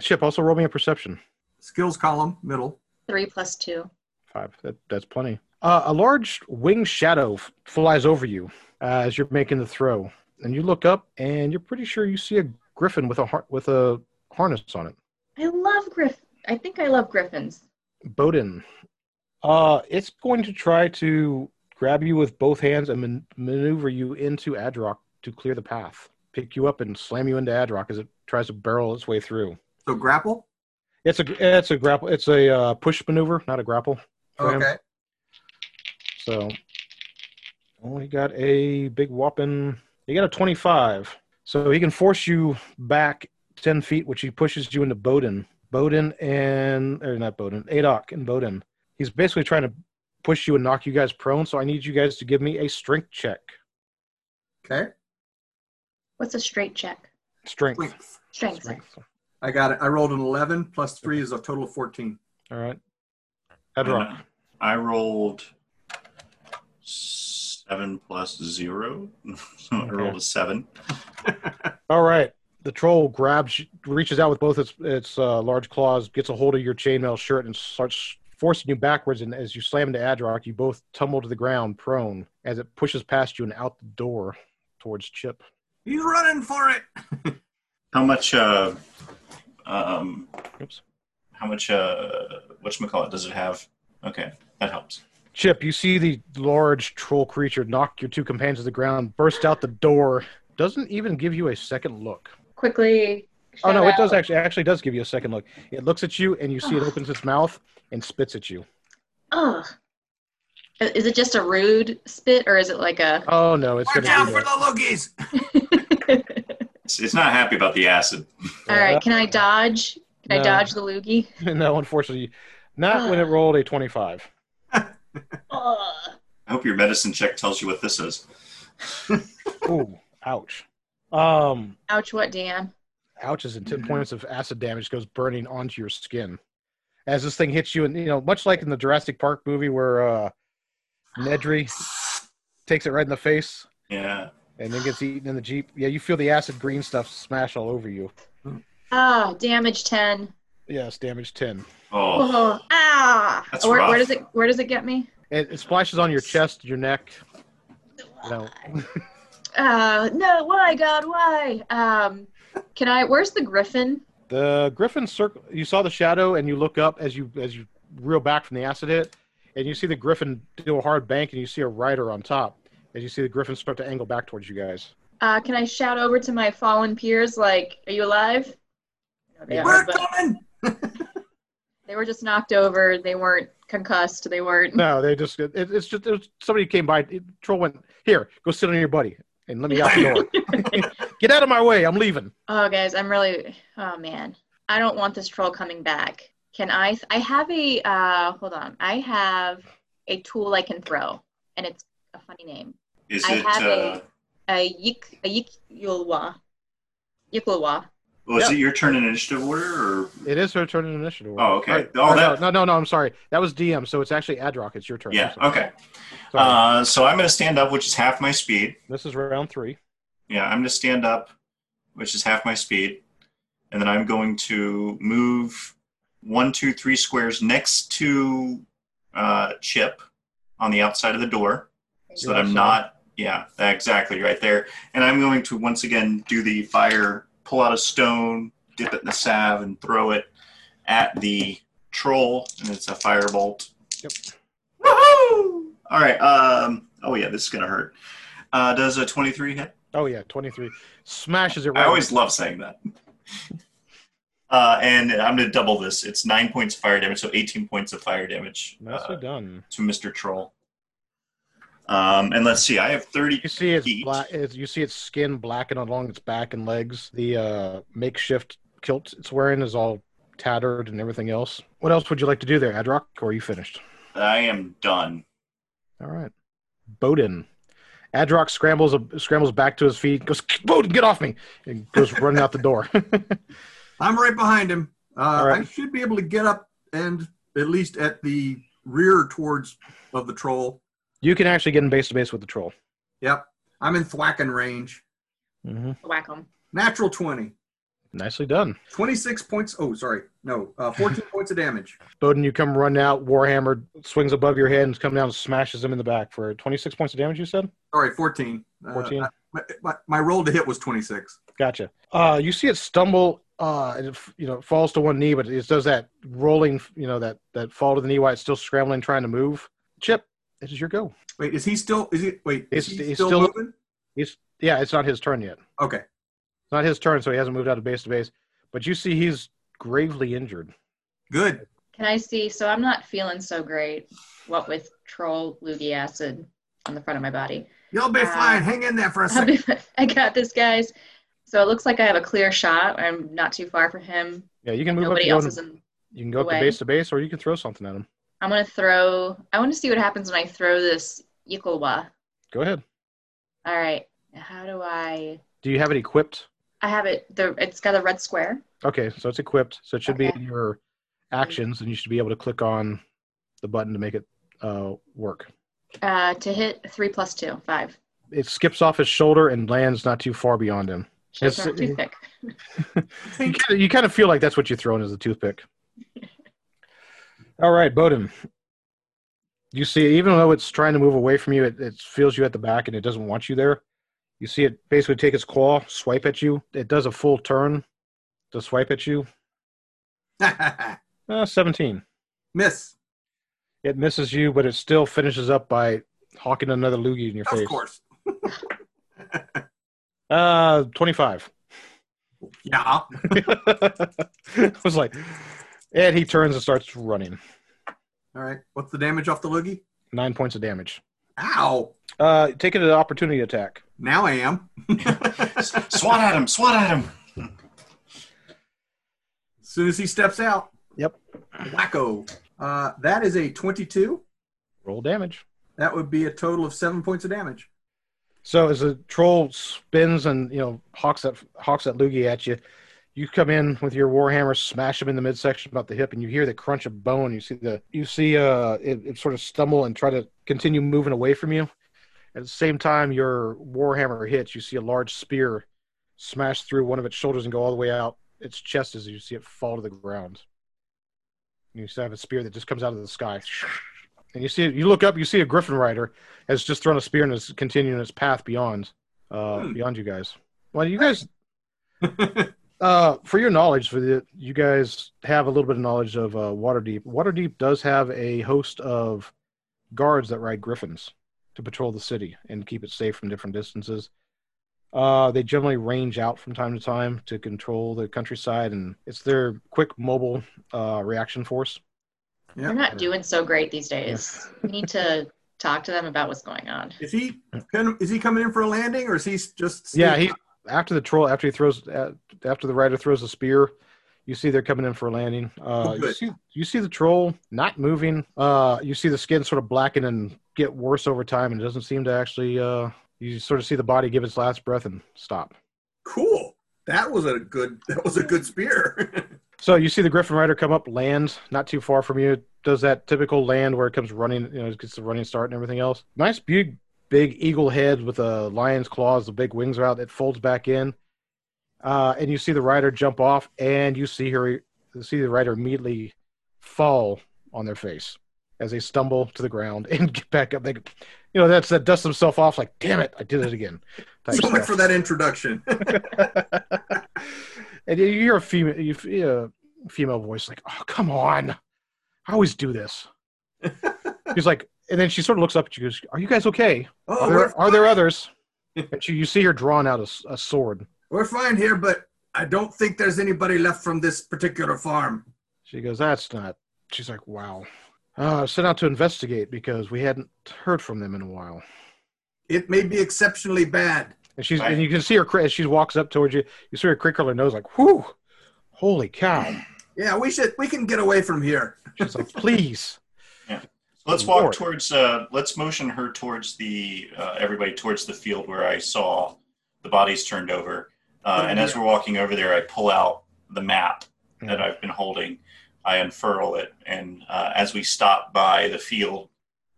Chip also roll me a perception. Skills column, middle. three plus two? Five. That, that's plenty. Uh, a large winged shadow f- flies over you uh, as you're making the throw, and you look up, and you're pretty sure you see a griffin with a har- with a harness on it. I love Griff. I think I love Griffins. Bowden. Uh, it's going to try to grab you with both hands and man- maneuver you into Adrock to clear the path. Pick you up and slam you into Adrock as it tries to barrel its way through. So grapple. It's a it's a grapple. It's a uh, push maneuver, not a grapple. for him. Okay. So, oh, he got a big whopping. He got a 25. So he can force you back 10 feet, which he pushes you into Bowden. Bowden and, or not Bowden, Adrock and Bowden. He's basically trying to push you and knock you guys prone. So I need you guys to give me a strength check. Okay. What's a straight check? Strength. Strength. Strength. Strength. I got it. I rolled an 11 plus three is a total of 14. All right. Adrock. I rolled seven plus zero. so I rolled a seven. All right. The troll grabs, reaches out with both its its uh, large claws, gets a hold of your chainmail shirt, and starts forcing you backwards. And as you slam into Adrock, you both tumble to the ground, prone, as it pushes past you and out the door towards Chip. He's running for it. How much? Uh, um, Oops. how much? Uh, whatchamacallit does it have? Okay, that helps. Chip, you see the large troll creature knock your two companions to the ground, burst out the door, doesn't even give you a second look. Quickly. Oh no, shout it does actually actually does give you a second look. It looks at you and you see it opens its mouth and spits at you. Ugh. Is it just a rude spit or is it like a? Oh no, it's Watch gonna out for the loogies. It's, it's not happy about the acid. All right, can I dodge? Can I dodge the loogie? no, unfortunately, not when it rolled a 25. Ugh. I hope your medicine check tells you what this is. Ooh, ouch. Um, Ouch! What, Dan? ouch is in 10 points of acid damage goes burning onto your skin. As this thing hits you, and you know, much like in the Jurassic Park movie where uh, Nedry takes it right in the face Yeah. and then gets eaten in the Jeep. Yeah, you feel the acid green stuff smash all over you. Ah, damage ten. Yes, damage 10. Oh, Oh, ah! That's where, where does it? Where does it get me? It, it splashes on your chest, your neck. You know, Uh, no, why, God, why? Um, can I? Where's the griffin? The griffin circle. You saw the shadow, and you look up as you as you reel back from the acid hit, and you see the griffin do a hard bank, and you see a rider on top. As you see the griffin start to angle back towards you guys. Uh, can I shout over to my fallen peers, like, "Are you alive?" They Yeah. are, We're but coming. they were just knocked over. They weren't concussed. They weren't. No, they just it, it's just it somebody came by. It, troll went here. Go sit on your buddy, and let me out the door. Get out of my way. I'm leaving. Oh, guys, I'm really. Oh man, I don't want this troll coming back. Can I? I have a. Uh, hold on. I have a tool I can throw, and it's a funny name. is I it? have Uh, a- A yik. A yik yulwa. Yiklwa. is Yeah. it your turn in initiative order, or It is her turn in initiative. Order? Oh, okay. Or- Oh, or that- no, no, no, no. I'm sorry. That was DM. So it's actually Adrock. It's your turn. yeah? I'm. Okay. Uh, so I'm going to stand up, which is half my speed. this is round three. Yeah, I'm going to stand up, which is half my speed, and then I'm going to move one, two, three squares next to uh, Chip on the outside of the door, so that I'm not. Yeah, exactly right there. And I'm going to once again do the fire, pull out a stone, dip it in the salve, and throw it at the troll, and it's a firebolt. Yep. Woohoo! All right. Um, Oh yeah, this is gonna hurt. Uh, does a 23 hit? Oh yeah, twenty three smashes it right. I always love saying that. Uh, and I'm gonna double this. It's nine points of fire damage, so 18 points of fire damage nicely uh, done. to Mr. Troll. Um, and let's see, I have 30 You see its black. It's, you see its skin blackened along its back and legs. The uh, makeshift kilt it's wearing is all tattered and everything else. What else would you like to do there, Adrock? Or are you finished? I am done. All right, Bowden. Adrock scrambles scrambles back to his feet. Goes, Bowden, get off me! And goes running out the door. I'm right behind him. Uh, All right. I should be able to get up and at least at the rear towards of the troll. you can actually get in base to base with the troll. Yep. I'm in thwacking range. hmm Whack 'em. Natural 20. Nicely done, 26 points. Oh, sorry. No, uh, 14 points of damage. Bowden. You come run out. Warhammer swings above your head and comes down and smashes him in the back for twenty six points of damage. You said. Sorry, 14. Uh, 14? my, my, my roll to hit was 26. Gotcha. Uh, you see it stumble. Uh, it, you know, falls to one knee, but it does that rolling. You know, that that fall to the knee while it's still scrambling, trying to move. Chip, it is your go. Wait, is he still? Is he? Wait, is It's- he he's still, still- moving? He's yeah, it's not his turn yet. Okay. It's not his turn, so he hasn't moved out of base to base. But you see, he's gravely injured. Good. Can I see? So I'm not feeling so great. What with troll loogie acid on the front of my body. You'll be Uh, fine. Hang in there for a I'll second. be- I got this, guys. So it looks like I have a clear shot. I'm not too far from him. Yeah, you can move Nobody up. else To is in. you can go up to base to base, or you can throw something at him. I'm gonna throw. I want to see what happens when I throw this Yikolwa. Go ahead. All right. How do I? Do you have it equipped? I have it. The it's got a red square. Okay, so it's equipped. So it should be in your actions, and you should be able to click on the button to make it uh, work. Uh, to hit three plus two, five. It skips off his shoulder and lands not too far beyond him. Shaped It's- a toothpick. You kind, of, you kind of feel like that's what you're throwing as a toothpick. All right, Bowden. You see, even though it's trying to move away from you, it, it feels you at the back and it doesn't want you there. You see it basically take its claw, swipe at you. It does a full turn to swipe at you. Uh, 17. Miss. It misses you, but it still finishes up by hawking another loogie in your Of face. Of course. Uh, 25. Yeah. I was like, and he turns and starts running. All right. What's the damage off the loogie? Nine points of damage. Ow. Uh, take it an opportunity attack. Now I am. swat at him! Swat at him! As soon as he steps out. Yep. Wacko. Uh, that is a 22. Roll damage. That would be a total of seven points of damage. So as the troll spins and you know hawks that hawks that loogie at you, you come in with your warhammer, smash him in the midsection about the hip, and you hear the crunch of bone. You see the you see uh it, it sort of stumble and try to continue moving away from you. At the same time, your warhammer hits. You see a large spear smash through one of its shoulders and go all the way out its chest as you see it fall to the ground. You have a spear that just comes out of the sky. And you see it, you look up, you see a griffin rider has just thrown a spear and is continuing its path beyond uh Hmm. beyond you guys. Well, you guys uh for your knowledge for the you guys have a little bit of knowledge of uh Waterdeep. Waterdeep does have a host of guards that ride griffins to patrol the city and keep it safe from different distances. Uh, they generally range out from time to time to control the countryside, and it's their quick mobile uh, reaction force. They're not doing so great these days. We need to talk to them about what's going on. Is he is he coming in for a landing or is he just Yeah, he after the troll after he throws uh, after the rider throws the spear, you see they're coming in for a landing. Uh, Oh, you see you see the troll not moving. Uh, you see the skin sort of blacken and get worse over time, and it doesn't seem to actually. Uh, you sort of see the body give its last breath and stop. cool? That was a good that was a good spear. So you see the Griffin Rider come up, land not too far from you. Does that typical land where it comes running, you know, it gets the running start and everything else. Nice big, big eagle head with a lion's claws. The big wings are out. It folds back in, uh, and you see the rider jump off, and you see her, you see the rider immediately fall on their face as they stumble to the ground and get back up. They, you know, that's that dust themselves off like, damn it, I did it again. so much for that introduction. and you hear a female, you hear a female voice like, "Oh, come on! I always do this." He's like, and then she sort of looks up at you. Goes, "Are you guys okay? Oh, Are there are there others?" And she, you see her drawing out a sword. we're fine here, but I don't think there's anybody left from this particular farm. She goes, "That's not." She's like, "Wow." Uh, I sent out to investigate because we hadn't heard from them in a while. It may be exceptionally bad. And she's Right. and you can see her cr- as she walks up towards you. You see her crinkle her nose like, "Whoo, holy cow!" Yeah, we should. We can get away from here. She's like, "Please." Let's walk Lord. towards. Uh, let's motion her towards the uh, everybody towards the field where I saw the bodies turned over. Uh, and as we're walking over there, I pull out the map that I've been holding. I unfurl it, and uh, as we stop by the field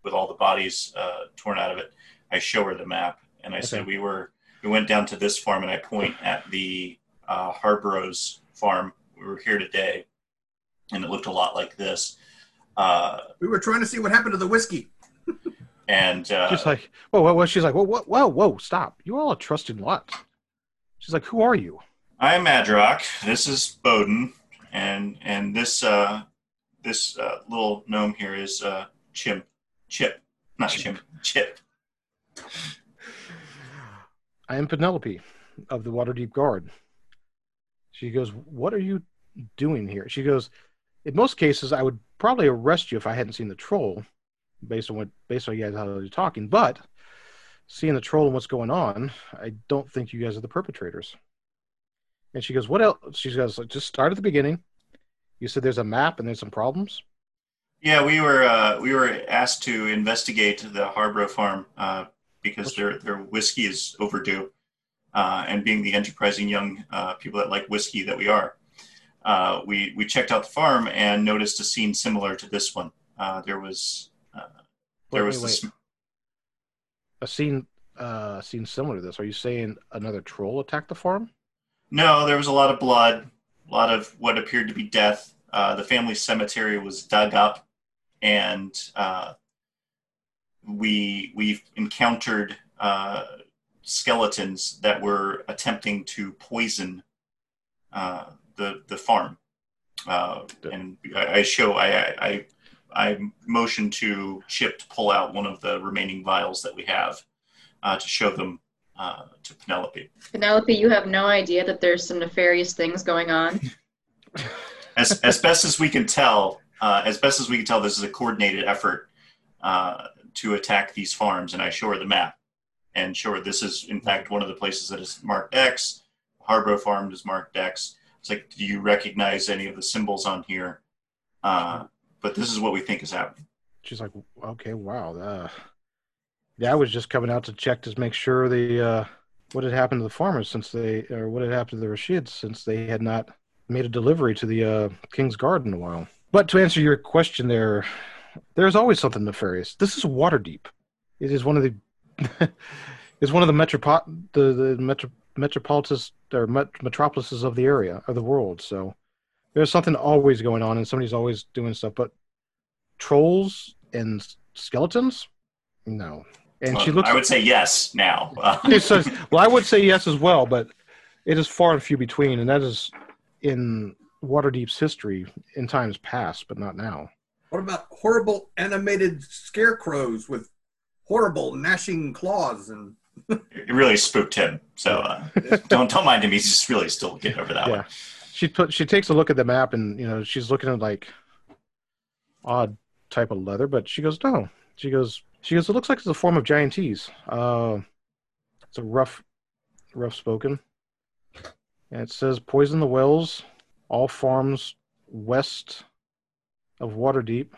with all the bodies uh, torn out of it, I show her the map, and I said we were we went down to this farm, and I point at the uh, Harborough's farm. We were here today, and it looked a lot like this. Uh, We were trying to see what happened to the whiskey. and uh, She's like, "Whoa, whoa, whoa!" She's like, "Whoa, whoa, whoa, whoa! Stop! You all are trusting what?" She's like, "Who are you?" I'm Madrock. This is Bowden, and and this uh, this uh, little gnome here is uh, Chimp, Chip, not Chimp, Chip. I am Penelope of the Waterdeep Guard. She goes, What are you doing here? She goes, In most cases, I would probably arrest you if I hadn't seen the troll, based on what based on you guys how you're talking. But seeing the troll and what's going on, I don't think you guys are the perpetrators. And she goes, What else? She goes, Just start at the beginning. You said there's a map and there's some problems. Yeah, we were uh, we were asked to investigate the Harborough farm uh, because their their whiskey is overdue, uh, and being the enterprising young uh, people that like whiskey that we are, uh, we we checked out the farm and noticed a scene similar to this one. Uh, there was uh, there Wait, was wait, this. wait. A scene, uh, scene similar to this. Are you saying another troll attacked the farm? No, there was a lot of blood, a lot of what appeared to be death. Uh, the family cemetery was dug up, and uh, we we've encountered uh, skeletons that were attempting to poison uh, the the farm. Uh, and I, I show I, I I motion to Chip to pull out one of the remaining vials that we have uh, to show them uh, to Penelope. Penelope, you have no idea that there's some nefarious things going on. as, as best as we can tell, uh, as best as we can tell, this is a coordinated effort uh, to attack these farms. And I show her the map and show her this is, in fact, one of the places that is marked X. Harborough Farm is marked X. It's like, do you recognize any of the symbols on here? Uh, but this is what we think is happening. She's like, okay, wow. Uh, yeah, I was just coming out to check to make sure the uh, what had happened to the farmers since they, or what had happened to the Rashids since they had not made a delivery to the uh, King's Guard in a while. But to answer your question, there, there's always something nefarious. This is Waterdeep. It is one of the, it's one of the metropo- the the metro- metropolises or met- metropolises of the area of the world. So there's something always going on, and somebody's always doing stuff. But trolls and skeletons? No. And she Well, looks. I would say yes now. Says, well, I would say yes as well, but it is far and few between, and that is in Waterdeep's history in times past, but not now. What about horrible animated scarecrows with horrible gnashing claws and it really spooked him. So uh, don't don't mind him. He's just really still getting over that Yeah. one. She put she takes a look at the map, and you know she's looking at like odd type of leather, but she goes no. She goes she goes. It looks like it's a form of giantese. Uh, it's a rough, rough spoken. And it says poison the wells, all farms west of Waterdeep,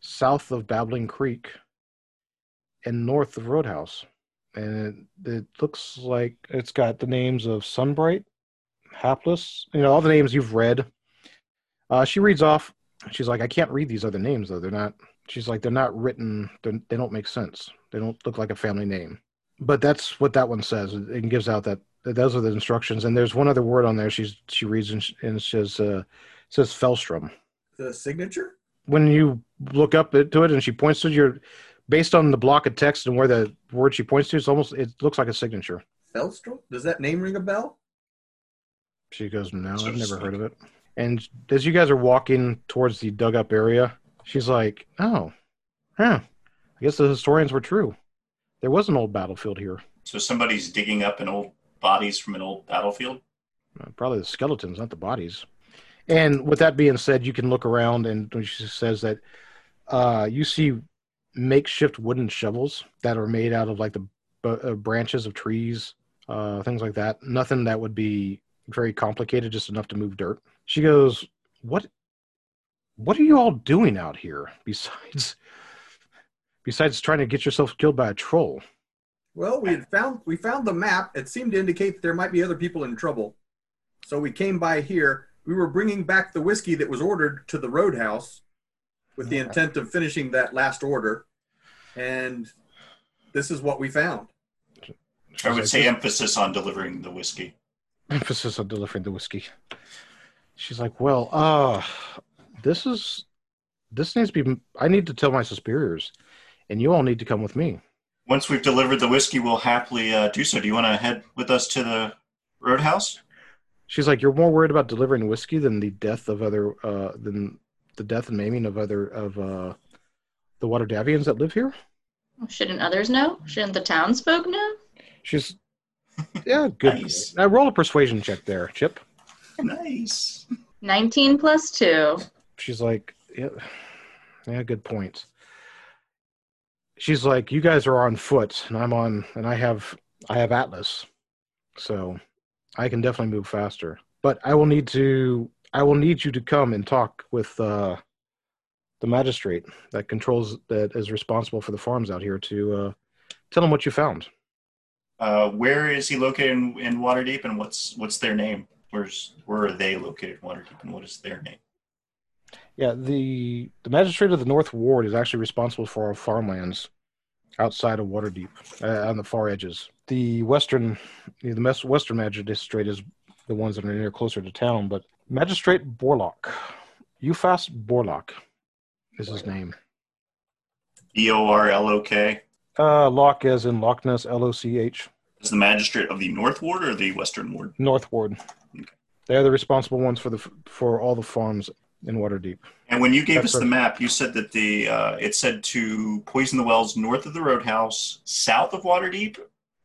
south of Babbling Creek, and north of Roadhouse. And it, it looks like it's got the names of Sunbright, Hapless, you know, all the names you've read. Uh, she reads off. She's like, I can't read these other names though. They're not. She's like, they're not written. They're, they don't make sense. They don't look like a family name. But that's what that one says. It, gives out that, those are the instructions. And there's one other word on there. She's she reads and, and says uh, says Felstrom. The signature? When you look up it- to it and she points to your, based on the block of text and where the word she points to, it's almost it looks like a signature. Felstrom? Does that name ring a bell? She goes, No, I've never heard of it. And as you guys are walking towards the dug up area, she's like, Oh, Huh. I guess the historians were true. There was an old battlefield here. So somebody's digging up an old bodies from an old battlefield. Uh, Probably the skeletons, not the bodies. And with that being said, you can look around, and she says that uh, you see makeshift wooden shovels that are made out of like the b- uh, branches of trees, uh, things like that. Nothing that would be very complicated, just enough to move dirt. She goes, "What? What are you all doing out here besides besides trying to get yourself killed by a troll?" Well, we found we found the map. It seemed to indicate that there might be other people in trouble. So we came by here. We were bringing back the whiskey that was ordered to the roadhouse with the Yeah. intent of finishing that last order. And this is what we found. I would say emphasis on delivering the whiskey. emphasis on delivering the whiskey. She's like, "Well, uh, this is this needs to be. I need to tell my superiors, and you all need to come with me." Once we've delivered the whiskey, we'll happily uh, do so. Do you want to head with us to the roadhouse? She's like, "You're more worried about delivering whiskey than the death of other uh than the death and maiming of other of uh the Waterdhavians that live here." Shouldn't others know? Shouldn't the townsfolk know? She's, yeah, good. Nice. Now roll a persuasion check there, Chip. Nice. 19 plus 2. She's like, yeah, yeah, good point. She's like, you guys are on foot, and I'm on, and I have, I have Atlas, so I can definitely move faster. But I will need to, I will need you to come and talk with uh, the magistrate that controls, that is responsible for the farms out here to uh, tell him what you found. Uh, where is he located in, in Waterdeep, and what's what's their name? Where's where are they located in Waterdeep, and what is their name? Yeah, the the magistrate of the North Ward is actually responsible for our farmlands outside of Waterdeep, uh, on the far edges. The western, the mes- western magistrate is the ones that are near closer to town, but Magistrate Borlock, Ufas Borlock, is his name. E O R L O K. Uh, Loch as in Loch Ness, L O C H, Is the magistrate of the North Ward or the Western Ward? North Ward. Okay. They're the responsible ones for the for all the farms in Waterdeep. And when you gave That's us the map, you said that the uh, it said to poison the wells north of the roadhouse, south of Waterdeep,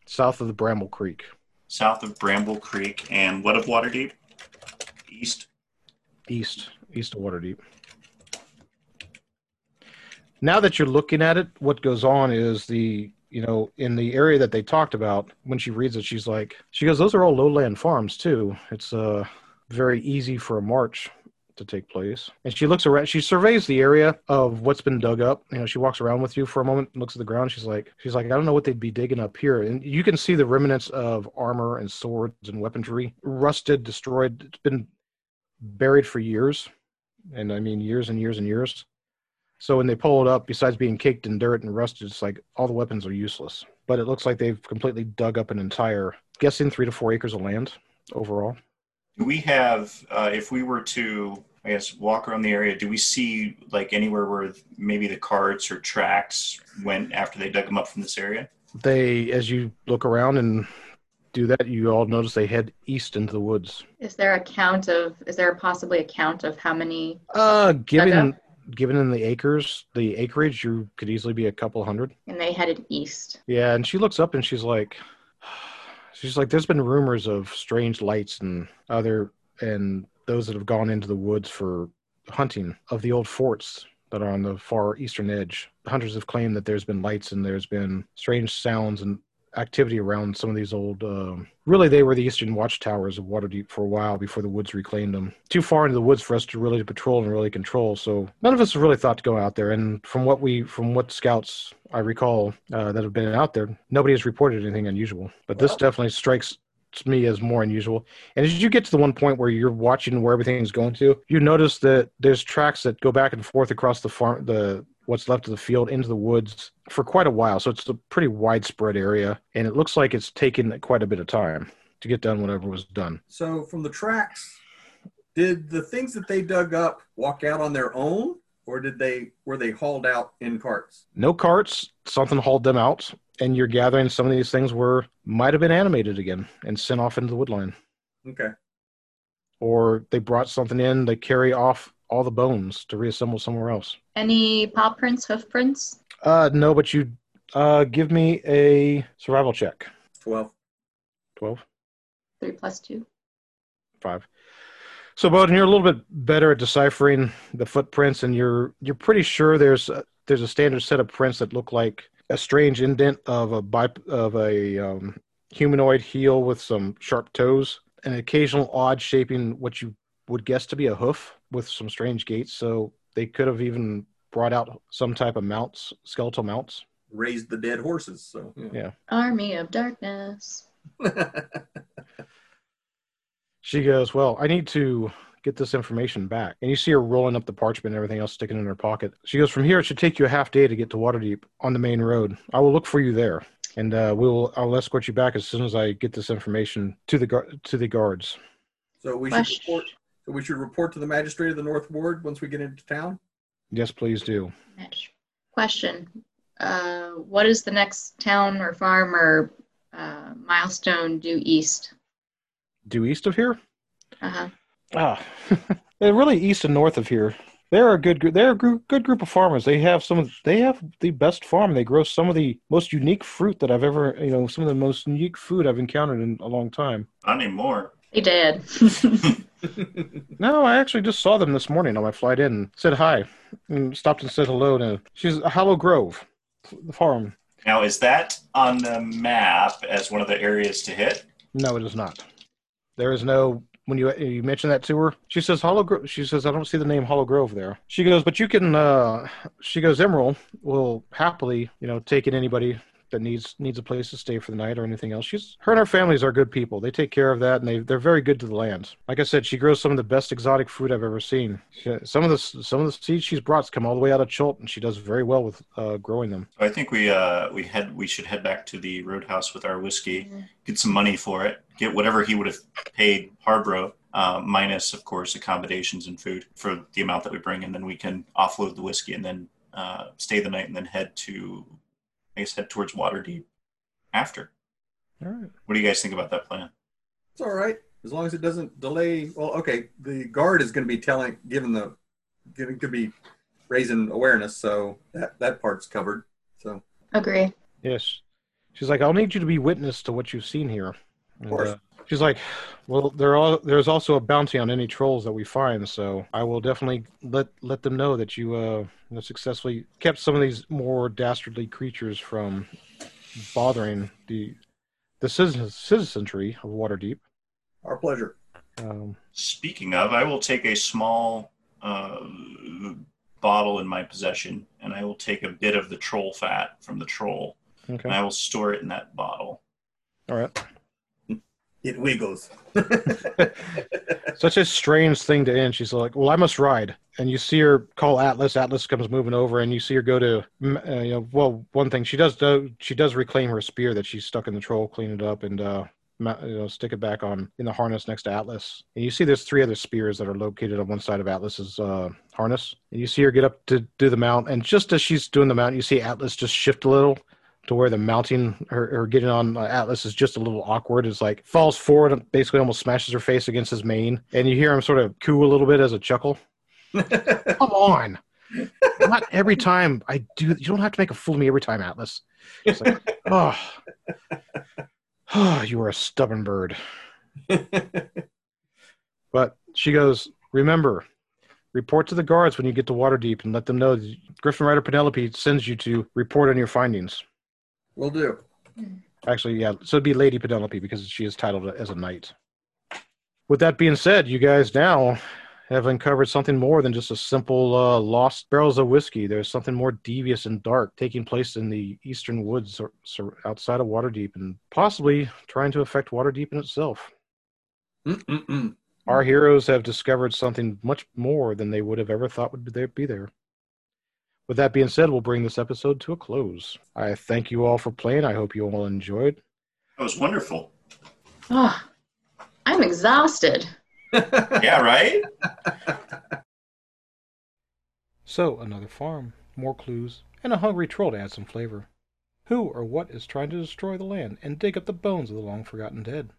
South of the Bramble Creek. south of Bramble Creek, and what of Waterdeep? East. east east of Waterdeep. Now that you're looking at it, what goes on is the you know in the area that they talked about. When she reads it, she's like, she goes, "Those are all lowland farms too. It's uh very easy for a march to take place." And she looks around. She surveys the area of what's been dug up. You know, she walks around with you for a moment, looks at the ground. She's like, she's like, I don't know what they'd be digging up here. And you can see the remnants of armor and swords and weaponry, rusted, destroyed. It's been buried for years, and I mean years and years and years. So when they pull it up, besides being caked in dirt and rusted, it's like all the weapons are useless. But it looks like they've completely dug up an entire, guessing three to four acres of land overall. Do we have, uh, if we were to, I guess, walk around the area, do we see like anywhere where maybe the carts or tracks went after they dug them up from this area? They, as you look around and do that, you all notice they head east into the woods. Is there a count of, is there possibly a count of how many? Uh, given Okay. given in the acres, the acreage, you could easily be a couple hundred. And they headed east. Yeah, and she looks up and she's like, she's like, there's been rumors of strange lights and other and those that have gone into the woods for hunting of the old forts that are on the far eastern edge. Hunters have claimed that there's been lights and there's been strange sounds and activity around some of these old. Um, really, they were the eastern watchtowers of Waterdeep for a while before the woods reclaimed them. Too far into the woods for us to really patrol and really control. So none of us have really thought to go out there. And from what we, from what scouts I recall uh, that have been out there, nobody has reported anything unusual. But this Well- definitely strikes me as more unusual. And as you get to the one point where you're watching where everything's going to, you notice that there's tracks that go back and forth across the farm, the what's left of the field into the woods for quite a while. So it's a pretty widespread area, and it looks like it's taken quite a bit of time to get done whatever was done. So from the tracks, did the things that they dug up walk out on their own, or did they were they hauled out in carts? No carts, something hauled them out, and you're gathering some of these things were might have been animated again and sent off into the woodline, Okay. or they brought something in. They carry off all the bones to reassemble somewhere else. Any paw prints, hoof prints? Uh, no, but you uh give me a survival check. 12. Twelve. Three plus two. five. So, Bowden, you're a little bit better at deciphering the footprints, and you're you're pretty sure there's a, there's a standard set of prints that look like a strange indent of a bip- of a um, humanoid heel with some sharp toes, an occasional odd shaping what you would guess to be a hoof with some strange gaits. So they could have even brought out some type of mounts, skeletal mounts. Raised the dead horses. So, Yeah. Army of Darkness. She goes, Well, I need to get this information back. And you see her rolling up the parchment and everything else sticking in her pocket. She goes, From here, it should take you a half day to get to Waterdeep on the main road. I will look for you there. And uh, we'll I'll escort you back as soon as I get this information to the guard to the guards. so we should report. So we should report to the magistrate of the North Ward once we get into town. Yes, please do. Match. Question. Uh, what is the next town or farm or uh, milestone due east? Due east of here? Uh-huh. Ah, they're really east and north of here. They're a good group. They're a gr- good group of farmers. They have some. Of, they have the best farm. They grow some of the most unique fruit that I've ever. You know, some of the most unique food I've encountered in a long time. Not anymore. They did. No, I actually just saw them this morning on my flight in. and Said hi, and stopped and said hello. To she's Hollow Grove, the farm. Now, is that on the map as one of the areas to hit? No, it is not. There is no. When you you mention that to her, she says Hollow. Gro- she says I don't see the name Hollow Grove there. She goes, but you can. uh She goes, Emerald will happily, you know, take in anybody that needs needs a place to stay for the night or anything else. She's her and her families are good people. They take care of that, and they they're very good to the land. Like I said, she grows some of the best exotic fruit I've ever seen. She, some of the some of the seeds she's brought come all the way out of Chult, and she does very well with uh, growing them. I think we uh, we head we should head back to the roadhouse with our whiskey, get some money for it, get whatever he would have paid Harborough, uh, minus of course accommodations and food for the amount that we bring, and then we can offload the whiskey and then uh, stay the night and then head to, I guess head towards Waterdeep after. All right. What do you guys think about that plan? It's all right as long as it doesn't delay. Well, okay, the guard is going to be telling, given the, going to be raising awareness, so that that part's covered. So Agree. Yes. She's like, I'll need you to be witness to what you've seen here. And, course. uh, she's like, well, there are there's also a bounty on any trolls that we find, so I will definitely let let them know that you uh you know, successfully kept some of these more dastardly creatures from bothering the the citizen, citizenry of Waterdeep. our pleasure. Um, Speaking of, I will take a small uh, bottle in my possession, and I will take a bit of the troll fat from the troll, okay. and I will store it in that bottle. All right. It wiggles. Such a strange thing to end. She's like, "Well, I must ride," and you see her call Atlas. Atlas comes moving over, and you see her go to, uh, you know, well, one thing she does do, she does reclaim her spear that she's stuck in the troll, clean it up, and uh, you know, stick it back on in the harness next to Atlas. And you see there's three other spears that are located on one side of Atlas's uh, harness, and you see her get up to do the mount, and just as she's doing the mount, you see Atlas just shift a little. To where the mounting or, or getting on uh, Atlas is just a little awkward. It's like falls forward and basically almost smashes her face against his mane, and you hear him sort of coo a little bit as a chuckle. Come on. Not every time I do. You don't have to make a fool of me every time, Atlas. It's like, oh, oh, you are a stubborn bird. But she goes, remember, report to the guards when you get to Waterdeep and let them know that Griffin Rider Penelope sends you to report on your findings. Will do. Actually, yeah, so it'd be Lady Penelope because she is titled as a knight. With that being said, you guys now have uncovered something more than just a simple uh, lost barrels of whiskey. There's something more devious and dark taking place in the eastern woods or, sur- outside of Waterdeep and possibly trying to affect Waterdeep in itself. Mm-mm-mm. Our heroes have discovered something much more than they would have ever thought would be there. Be there. With that being said, we'll bring this episode to a close. I thank you all for playing. I hope you all enjoyed. That was wonderful. Oh, I'm exhausted. Yeah, right? So, another farm, more clues, and a hungry troll to add some flavor. Who or what is trying to destroy the land and dig up the bones of the long forgotten dead?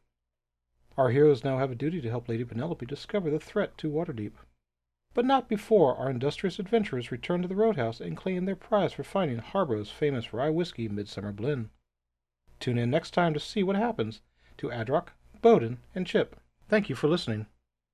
Our heroes now have a duty to help Lady Penelope discover the threat to Waterdeep. But not before our industrious adventurers return to the roadhouse and claim their prize for finding Harborough's famous rye whiskey midsummer blend. Tune in next time to see what happens to Adrock, Bowden, and Chip. Thank you for listening.